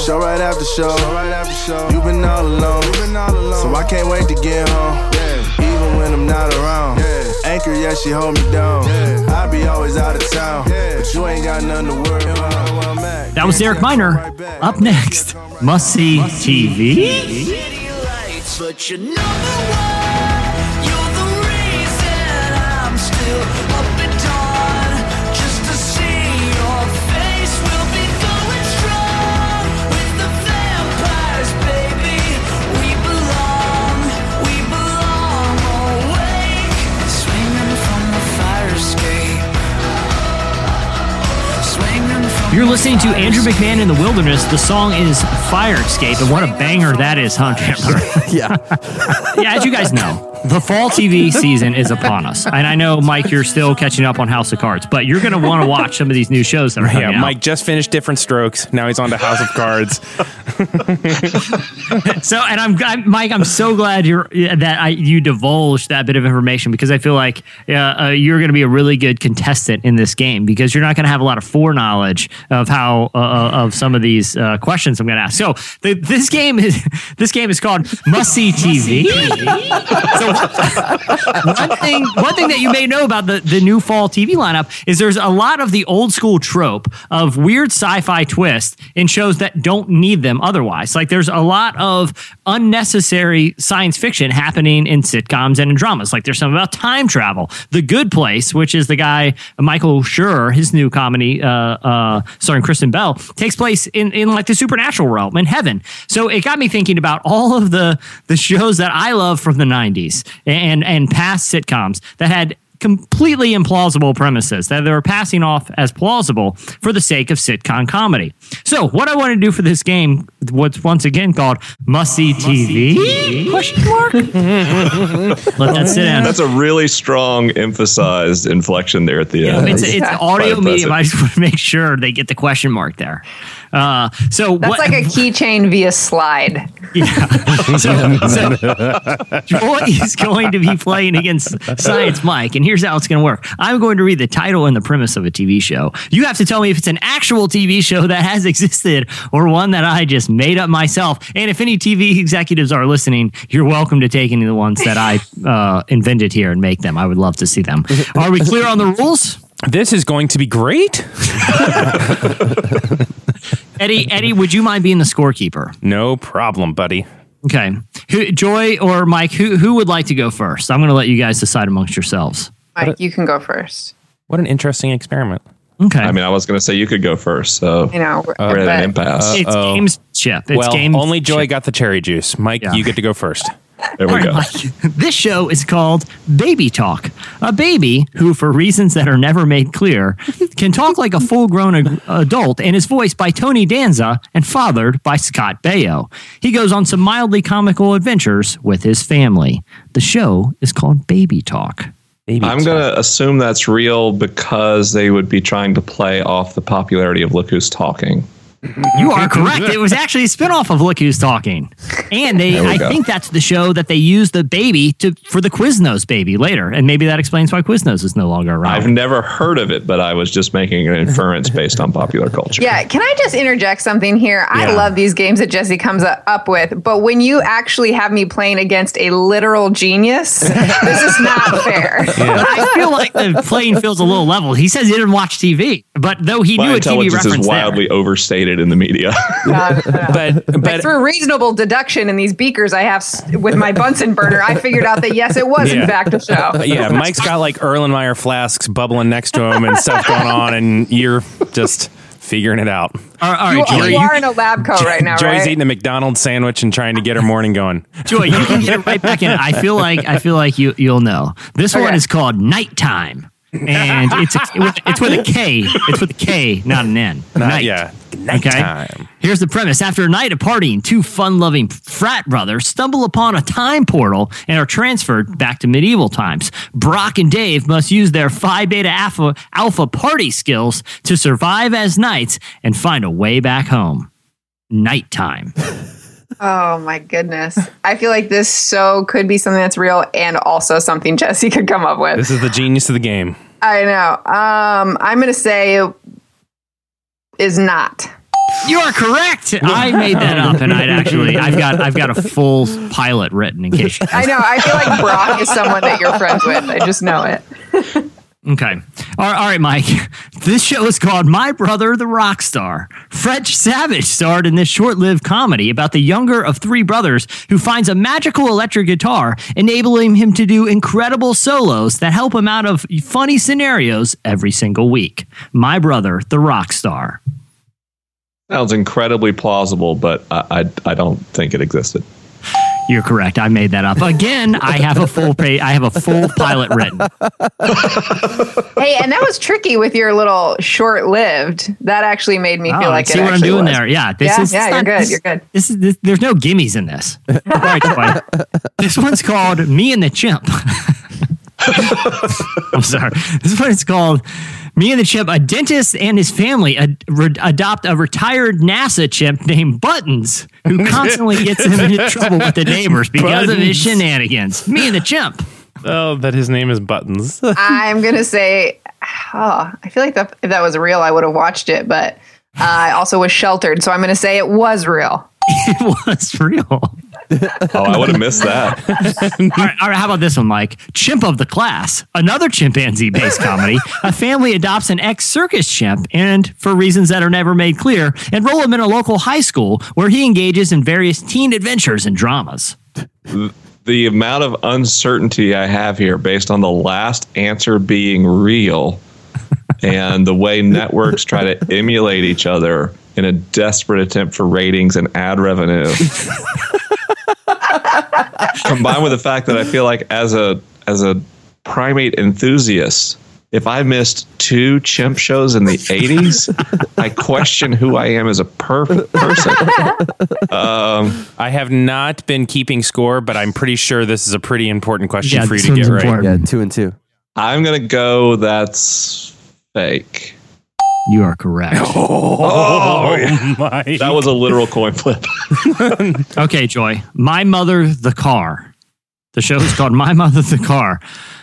Show right after show. Show right after show. You've been all alone. You've been all alone. So I can't wait to get home. Yeah. Even when I'm not around. Yeah. Anchor, yeah, she hold me down. Yeah. I be always out of town. Yeah. But you ain't got nothing to worry about. Where I'm at. That was Derek Minor. Up next, must see TV. But you're number You're listening to Andrew McMahon in the Wilderness. The song is Fire Escape, and what a banger that is, huh, Chandler? yeah. yeah, as you guys know, the fall TV season is upon us. And I know, Mike, you're still catching up on House of Cards, but you're going to want to watch some of these new shows that are coming Yeah, out. Mike just finished Different Strokes. Now he's on to House of Cards. so and I'm, I'm Mike. I'm so glad you're that I you divulged that bit of information because I feel like uh, uh, you're going to be a really good contestant in this game because you're not going to have a lot of foreknowledge of how uh, uh, of some of these uh, questions I'm going to ask. So the, this game is this game is called Must See TV. so one thing one thing that you may know about the the new fall TV lineup is there's a lot of the old school trope of weird sci-fi twist in shows that don't need them otherwise. Like there's a lot of unnecessary science fiction happening in sitcoms and in dramas. Like there's some about time travel. The Good Place, which is the guy Michael Schur, his new comedy uh, uh, starring Kristen Bell, takes place in in like the supernatural realm in heaven. So it got me thinking about all of the the shows that I love from the 90s and and past sitcoms that had completely implausible premises that they were passing off as plausible for the sake of sitcom comedy. So, what I want to do for this game, what's once again called Must See TV? Question mark. Let that sit down. That's a really strong emphasized inflection there at the Yeah, end. it's, it's Quite audio impressive. medium. I just want to make sure they get the question mark there. Uh, so That's what, like a keychain via slide. so, so Joy is going to be playing against Science Mike, and here's how it's going to work. I'm going to read the title and the premise of a TV show. You have to tell me if it's an actual TV show that has existed or one that I just made up myself. And if any TV executives are listening, you're welcome to take any of the ones that I uh, invented here and make them. I would love to see them. Are we clear on the rules? This is going to be great. Eddie, Eddie, would you mind being the scorekeeper? No problem, buddy. Okay. Who, Joy or Mike? Who who would like to go first? I'm going to let you guys decide amongst yourselves. Mike, you can go first. What an interesting experiment. Okay. I mean, I was going to say you could go first. So You know, we're at an impasse. It's Uh-oh. games chip. It's well, games only Joy got the cherry juice. Mike, Yeah. you get to go first. There we All right, go. Mike. This show is called Baby Talk. A baby who, for reasons that are never made clear, can talk like a full grown ag- adult and is voiced by Tony Danza and fathered by Scott Baio. He goes on some mildly comical adventures with his family. The show is called Baby Talk. Baby I'm going to assume that's real because they would be trying to play off the popularity of Look Who's Talking. You are correct. It was actually a spinoff of Look Who's Talking. And they I go. think that's the show that they used the baby to for the Quiznos baby later. And maybe that explains why Quiznos is no longer around. I've never heard of it, but I was just making an inference based on popular culture. Yeah, can I just interject something here? I Yeah. love these games that Jesse comes up up with, but when you actually have me playing against a literal genius, this is not fair. I feel like the playing field's a little level. He says he didn't watch TV, but though he My knew a TV intelligence reference is there. wildly overstated in the media. but But through reasonable deduction in these beakers I have with my Bunsen burner, I figured out that yes, it was Yeah. in fact a show. yeah, Mike's got like Erlenmeyer flasks bubbling next to him and stuff going on, and you're just figuring it out. All right, you, Joy, you are in a lab coat right now, Joy's right? eating a McDonald's sandwich and trying to get her morning going. Joy, you can get it right back in. I feel like I feel like you you'll know. This one is called Nighttime. And it's a, it's with a K. It's with a K, not an N. Not- Night. yeah, Okay. nighttime. Here's the premise. After a night of partying, two fun loving frat brothers stumble upon a time portal and are transferred back to medieval times. Brock and Dave must use their Phi Beta Alpha, alpha party skills to survive as knights and find a way back home. Nighttime. Oh my goodness. I feel like this so could be something that's real and also something Jesse could come up with. This is the genius of the game. I know. Um, I'm going to say it is not. You are correct. I made that up, and I'd actually I've got I've got a full pilot written in case. You I know. I feel like Brock is someone that you're friends with. I just know it. Okay. All right, all right, Mike. This show is called My Brother the Rock Star. Fred Savage starred in this short lived comedy about the younger of three brothers who finds a magical electric guitar, enabling him to do incredible solos that help him out of funny scenarios every single week. My Brother the Rock Star. Sounds incredibly plausible, but I, I, I don't think it existed. You're correct. I made that up. Again, I have a full pay, I have a full pilot written. Hey, and that was tricky with your little short lived. That actually made me feel Oh, like see what I'm doing was. there. Yeah, this yeah, is yeah, you're good. this- You're good. This is this, there's no gimmies in this. Right, this one's called Me and the Chimp. I'm sorry. This one is called Me and the Chimp. A dentist and his family ad- re- adopt a retired NASA chimp named Buttons, who constantly gets him into trouble with the neighbors because of his shenanigans. Me and the Chimp. Oh, that his name is Buttons. I'm gonna say, oh, I feel like that, if that was real, I would have watched it, but uh, I also was sheltered, so I'm gonna say it was real. it was real. Oh, I would have missed that. all, right, all right, how about this one, Mike? Chimp of the Class, another chimpanzee based comedy. A family adopts an ex circus chimp and, for reasons that are never made clear, enroll him in a local high school where he engages in various teen adventures and dramas. the amount of uncertainty I have here based on the last answer being real and the way networks try to emulate each other in a desperate attempt for ratings and ad revenue. Combined with the fact that I feel like as a as a primate enthusiast, if I missed two chimp shows in the 80s, I question who I am as a per- person. Um, I have not been keeping score, but I'm pretty sure this is a pretty important question Yeah, for you to get right. important. Yeah, two and two. I'm gonna go. That's fake. You are correct. Oh, my! That was a literal coin flip. Okay, Joy. My Mother the Car. The show is called My Mother the Car.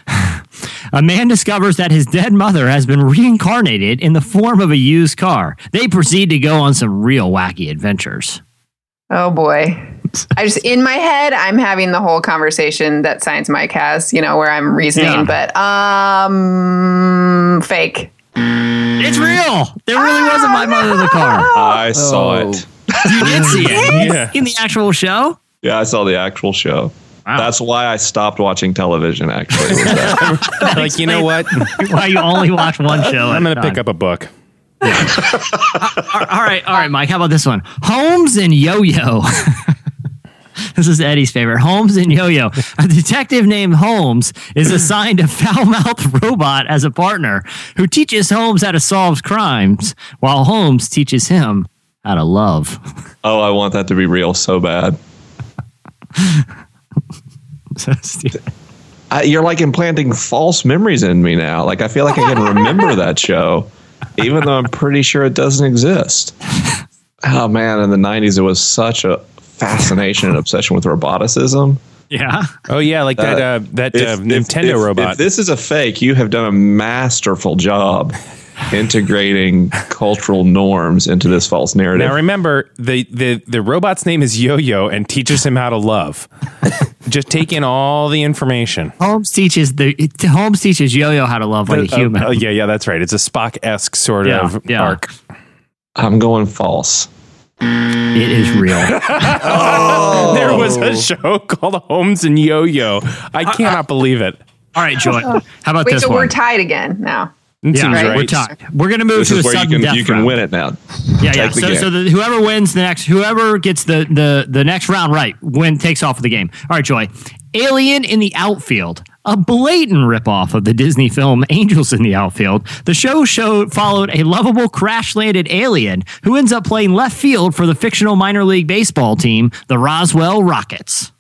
A man discovers that his dead mother has been reincarnated in the form of a used car. They proceed to go on some real wacky adventures. Oh boy. I just in my head I'm having the whole conversation that Science Mike has, you know, where I'm reasoning, Yeah. but um fake. It's mm. real. There really wasn't My oh, Mother in the Car. I saw Oh. it. You did see it. Yeah. In the actual show? Yeah, I saw the actual show. That's why I stopped watching television. Actually, was that. like you know what? Why you only watch one show? I'm gonna pick up a book. Uh, all right, all right, Mike. How about this one? Holmes and Yo-Yo. This is Eddie's favorite. Holmes and Yo-Yo. A detective named Holmes is assigned a foul-mouthed robot as a partner who teaches Holmes how to solve crimes, while Holmes teaches him how to love. oh, I want that to be real so bad. So stupid. I, you're like implanting false memories in me now. Like I feel like I can remember that show, even though I'm pretty sure it doesn't exist. Oh man, in the '90s, it was such a fascination and obsession with roboticism. Yeah. Oh yeah, like that uh, that uh, If- if- Nintendo if- robot. If this is a fake, you have done a masterful job integrating cultural norms into this false narrative. Now remember, the, the the robot's name is Yo-Yo and teaches him how to love. Just take in all the information. Holmes teaches the it- Holmes teaches Yo-Yo how to love like a Uh, human. uh, yeah, yeah, that's right. It's a Spock-esque sort Yeah, of yeah. arc. I'm going false. It is real. Oh. There was a show called Holmes and Yo-Yo. I cannot believe it. All right, Joy. How about Wait, this so one? we're tied again now. Yeah, right. right. We're tied. We're gonna move This to a is where you sudden can death you can round. win it now. Yeah, yeah. So, so the, whoever wins the next, whoever gets the the the next round right, win takes off of the game. All right, Joy. Alien in the outfield. A blatant ripoff of the Disney film Angels in the Outfield. The show showed followed a lovable crash landed alien who ends up playing left field for the fictional minor league baseball team, the Roswell Rockets.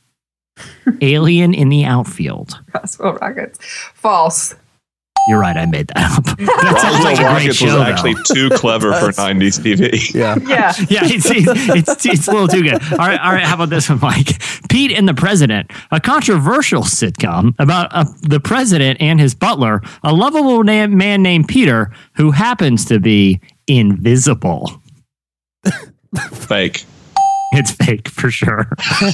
Alien in the outfield. Roswell Rockets. False. You're right, I made that up. That sounds like a Roswell great Rockets show. was though. actually too clever for 90s TV. Yeah. Yeah. yeah, it's, it's, it's, it's a little too good. All right, all right. How about this one, Mike? Pete and the President, a controversial sitcom about uh, the president and his butler, a lovable na- man named Peter who happens to be invisible. Fake. It's fake for sure. All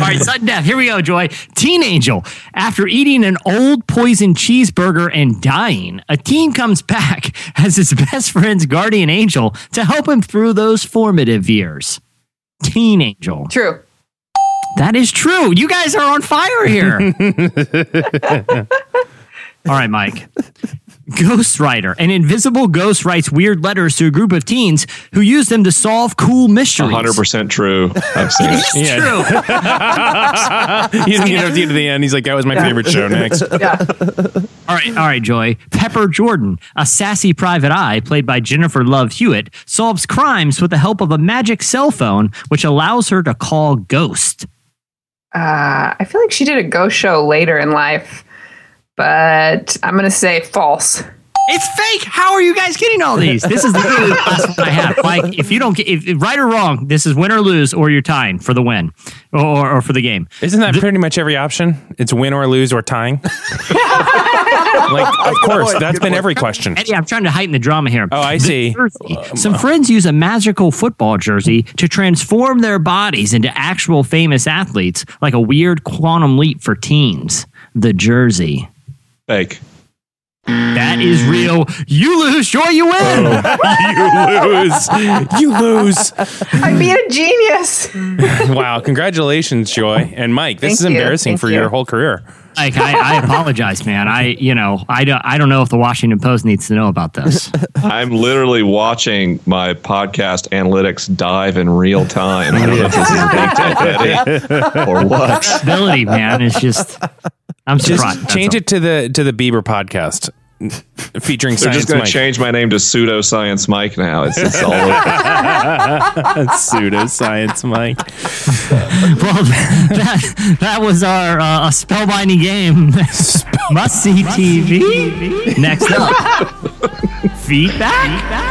right, sudden death. Here we go, Joy. Teen Angel. After eating an old poison cheeseburger and dying, a teen comes back as his best friend's guardian angel to help him through those formative years. Teen Angel. True. That is true. You guys are on fire here. All right, Mike. Ghostwriter. An invisible ghost writes weird letters to a group of teens who use them to solve cool mysteries. 100% true. I've seen it. It's true. he didn't even have to get to the end. He's like, that was my favorite show. Next. Yeah. All right, all right, Joy. Pepper Jordan, a sassy private eye played by Jennifer Love Hewitt, solves crimes with the help of a magic cell phone, which allows her to call ghosts. Uh, I feel like she did a ghost show later in life, but I'm going to say false. It's fake. How are you guys getting all these? This is literally the last one I have. Mike, if you don't get if, if right or wrong, this is win or lose, or you're tying for the win, or, or for the game. Isn't that pretty much every option? It's win or lose or tying. like, of course, that's been every question. Eddie, I'm trying to heighten the drama here. Oh, I The see. jersey. Um, some friends use a magical football jersey to transform their bodies into actual famous athletes, like a weird quantum leap for teens. The jersey. Fake. That is real. You lose, Joy, you win. Oh, you lose. You lose. I'm being a genius. Wow. Congratulations, Joy. And Mike, this Thank is embarrassing Thank for you. your whole career. Like I, I apologize, man. I, you know, I don't, I don't know if the Washington Post needs to know about this. I'm literally watching my podcast analytics dive in real time. I don't know if this is baked in, Eddie, or what. Ability, man, is just. I'm surprised. Just change it to the to the Bieber podcast featuring They're Science just going to change my name to Pseudoscience Mike now. It's, it's all over. Pseudoscience Mike. Well, that, that was our uh, spellbinding game. Must see TV. Next up, feedback. Bad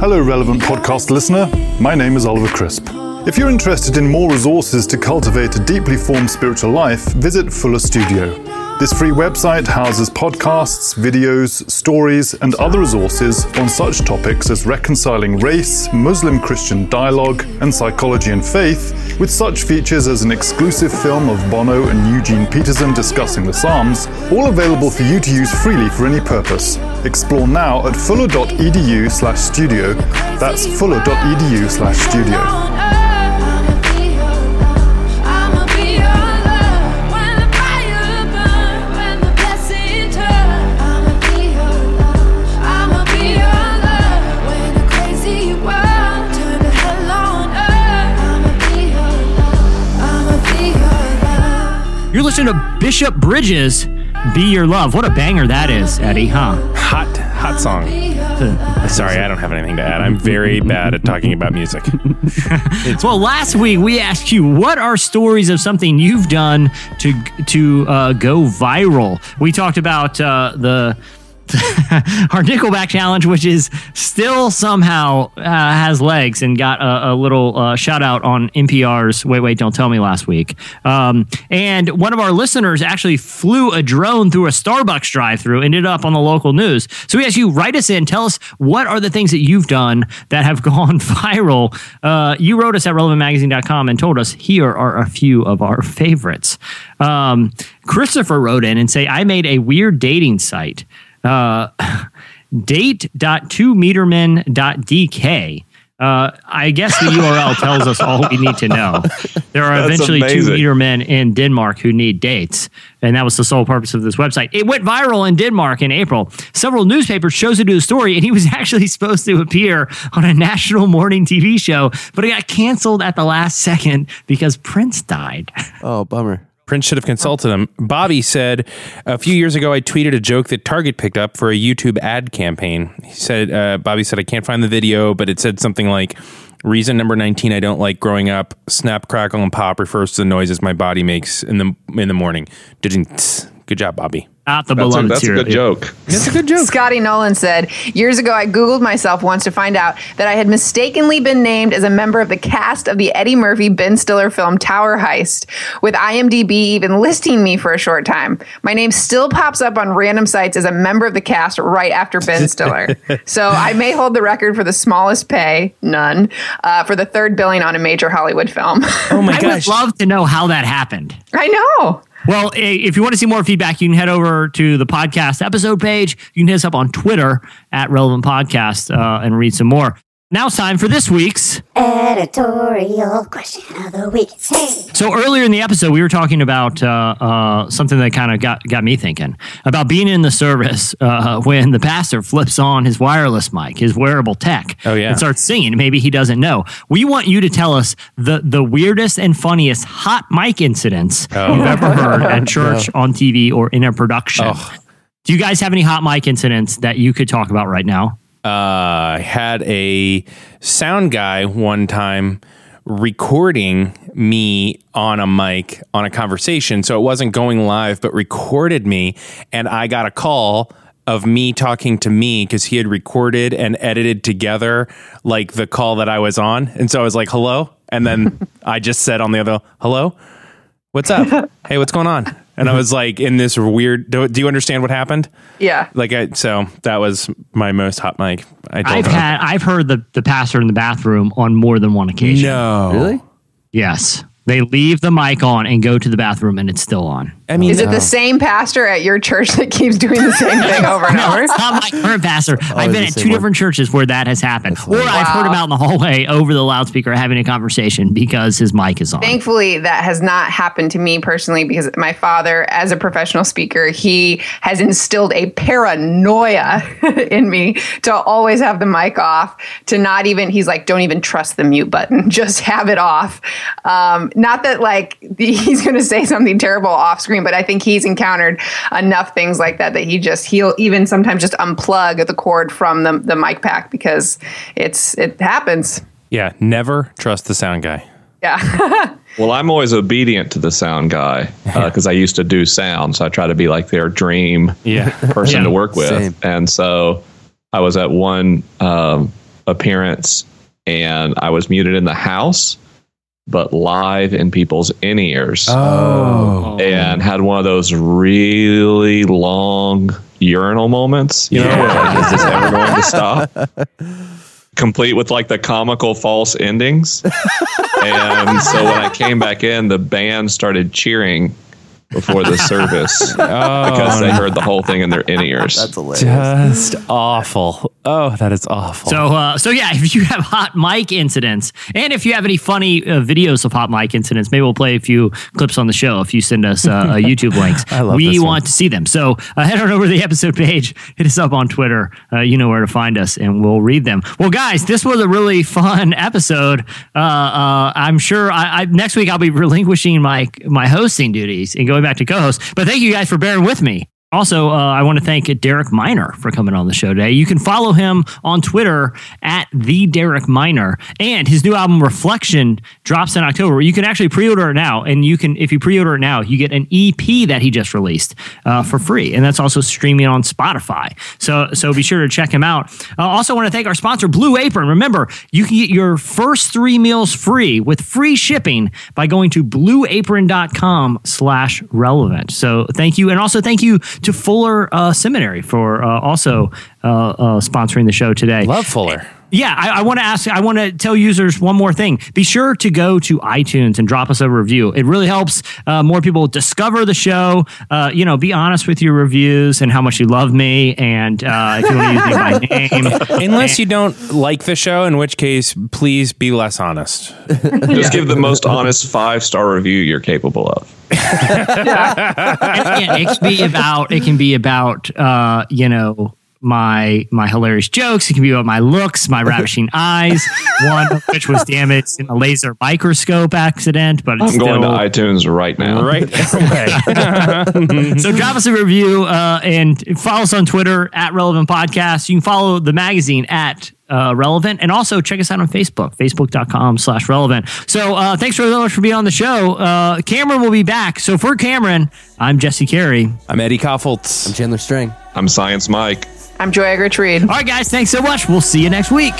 Hello, relevant podcast listener. My name is Oliver Crisp. If you're interested in more resources to cultivate a deeply formed spiritual life, visit Fuller Studio. This free website houses podcasts, videos, stories, and other resources on such topics as reconciling race, Muslim Christian dialogue, and psychology and faith, with such features as an exclusive film of Bono and Eugene Peterson discussing the Psalms, all available for you to use freely for any purpose. Explore now at fuller.edu slash studio. That's fuller.edu You're listening to Bishop Briggs, Be Your Love. What a banger that is, Eddie, huh? Hot, hot song. Sorry, I don't have anything to add. I'm very bad at talking about music. well, last week we asked you what are stories of something you've done to to uh, go viral. We talked about uh, the our Nickelback challenge, which is still somehow uh, has legs and got a, a little uh, shout out on NPR's Wait Wait Don't Tell Me last week. Um, and one of our listeners actually flew a drone through a Starbucks drive-through, ended up on the local news. So we asked you write us in, tell us what are the things that you've done that have gone viral. Uh, you wrote us at relevantmagazine.com and told us here are a few of our favorites. Um, Christopher wrote in and say I made a weird dating site uh, date.2metermen.dk. Uh, I guess the URL tells us all we need to know. There are That's eventually two amazing. meter men in Denmark who need dates, and that was the sole purpose of this website. It went viral in Denmark in April. Several newspapers chose to do the story, and he was actually supposed to appear on a national morning TV show, but it got canceled at the last second because Prince died. Oh, bummer. Prince should have consulted him. Bobby said a few years ago, I tweeted a joke that Target picked up for a YouTube ad campaign. He said, uh, Bobby said, I can't find the video, but it said something like, Reason number 19 I don't like growing up. Snap, crackle, and pop refers to the noises my body makes in the in the morning. Good job, Bobby. Not the That's a, beloved that's a good joke. That's a good joke. Scotty Nolan said, Years ago, I Googled myself once to find out that I had mistakenly been named as a member of the cast of the Eddie Murphy Ben Stiller film Tower Heist, with IMDb even listing me for a short time. My name still pops up on random sites as a member of the cast right after Ben Stiller. so I may hold the record for the smallest pay, none, uh, for the third billing on a major Hollywood film. Oh my I gosh. I would love to know how that happened. I know. Well, if you want to see more feedback, you can head over to the podcast episode page. You can hit us up on Twitter at Relevant Podcast uh, and read some more. Now it's time for this week's. Editorial question of the week. Hey. So earlier in the episode, we were talking about uh, uh, something that kind of got got me thinking about being in the service uh, when the pastor flips on his wireless mic, his wearable tech, Oh, yeah. and starts singing. Maybe he doesn't know. We want you to tell us the the weirdest and funniest hot mic incidents Oh. you've ever heard at church, on TV, or in a production. Do you guys have any hot mic incidents that you could talk about right now? Uh, had a sound guy one time recording me on a mic on a conversation. So it wasn't going live, but recorded me. And I got a call of me talking to me because he had recorded and edited together like the call that I was on. And so I was like, hello. And then I just said on the other, hello, what's up? hey, what's going on? And I was like in this weird, do, do you understand what happened? Yeah. Like I, so that was my most hot mic. I I've him. had I've heard the the pastor in the bathroom on more than one occasion. No. Really? Yes. They leave the mic on and go to the bathroom and it's still on. I mean, Is it the same pastor at your church that keeps doing the same thing over and No, over? it's not my current pastor. I've been at two one. different churches where that has happened. Or I've heard him out in the hallway over the loudspeaker having a conversation because his mic is on. Thankfully, that has not happened to me personally because my father, as a professional speaker, he has instilled a paranoia in me to always have the mic off, to not even, he's like, don't even trust the mute button, just have it off. Um, not that like the, he's going to say something terrible off screen, but I think he's encountered enough things like that that he just, he'll even sometimes just unplug the cord from the, the mic pack because it's, it happens. Yeah, never trust the sound guy. Yeah. Well, I'm always obedient to the sound guy because I used to do sound, so I try to be like their dream Yeah. person Yeah, to work with. same. And so I was at one um, appearance and I was muted in the house, but live in people's in ears. Oh. oh. And had one of those really long urinal moments. You know, where like, is this ever going to stop? Complete with like the comical false endings. and so when I came back in, the band started cheering before the service because they heard the whole thing in their in ears. That's Just awful. Oh, that is awful. So, uh, so yeah, if you have hot mic incidents, and if you have any funny uh, videos of hot mic incidents, maybe we'll play a few clips on the show if you send us uh, uh, YouTube links. I love we this one. want to see them. So, uh, head on over to the episode page, hit us up on Twitter. Uh, you know where to find us, and we'll read them. Well, guys, this was a really fun episode. Uh, uh, I'm sure I, I, next week I'll be relinquishing my my hosting duties and going back to co-host. But thank you guys for bearing with me. Also, uh, I want to thank Derek Minor for coming on the show today. You can follow him on Twitter at the Derek Minor, and his new album Reflection drops in October. You can actually pre-order it now, and you can if you pre-order it now, you get an EP that he just released uh, for free, and that's also streaming on Spotify. So, so be sure to check him out. I also want to thank our sponsor, Blue Apron. Remember, you can get your first three meals free with free shipping by going to blueapron.com/slash relevant. So, thank you, and also thank you to Fuller uh, Seminary for uh, also uh, sponsoring the show today. Love Fuller. Yeah, I, I want to ask. I want to tell users one more thing. Be sure to go to iTunes and drop us a review. It really helps uh, more people discover the show. Uh, you know, be honest with your reviews and how much you love me, and uh, if you want to use me by name. Unless you don't like the show, in which case, please be less honest. Just give the most honest five star review you're capable of. And again, it can be about. It can be about. Uh, you know. My my hilarious jokes. It can be about my looks, my ravishing eyes. One of which was damaged in a laser microscope accident, but it's I'm going to iTunes right now. Right so drop us a review uh, and follow us on Twitter at Relevant Podcast. You can follow the magazine at uh, Relevant and also check us out on Facebook, facebook.com slash relevant. So uh, thanks very much for being on the show. Uh, Cameron will be back. So for Cameron, I'm Jesse Carey. I'm Eddie Kaufholz. I'm Chandler String. I'm Science Mike. I'm Joy Eggerichs Reed. All right, guys, thanks so much. We'll see you next week.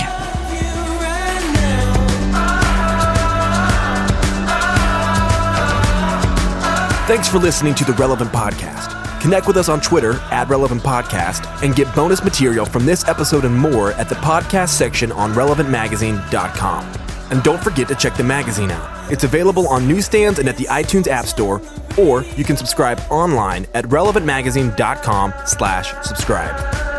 Thanks for listening to the Relevant Podcast. Connect with us on Twitter at Relevant Podcast and get bonus material from this episode and more at the podcast section on relevantmagazine.com. And don't forget to check the magazine out. It's available on newsstands and at the iTunes App Store, or you can subscribe online at relevantmagazine.com slash subscribe.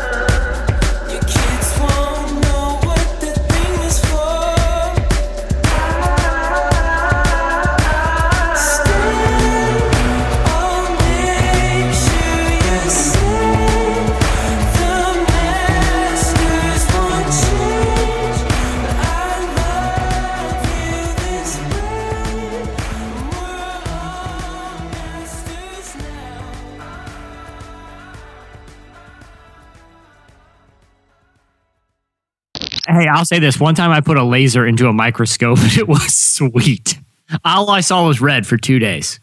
Hey, I'll say this. One time I put a laser into a microscope and it was sweet. All I saw was red for two days.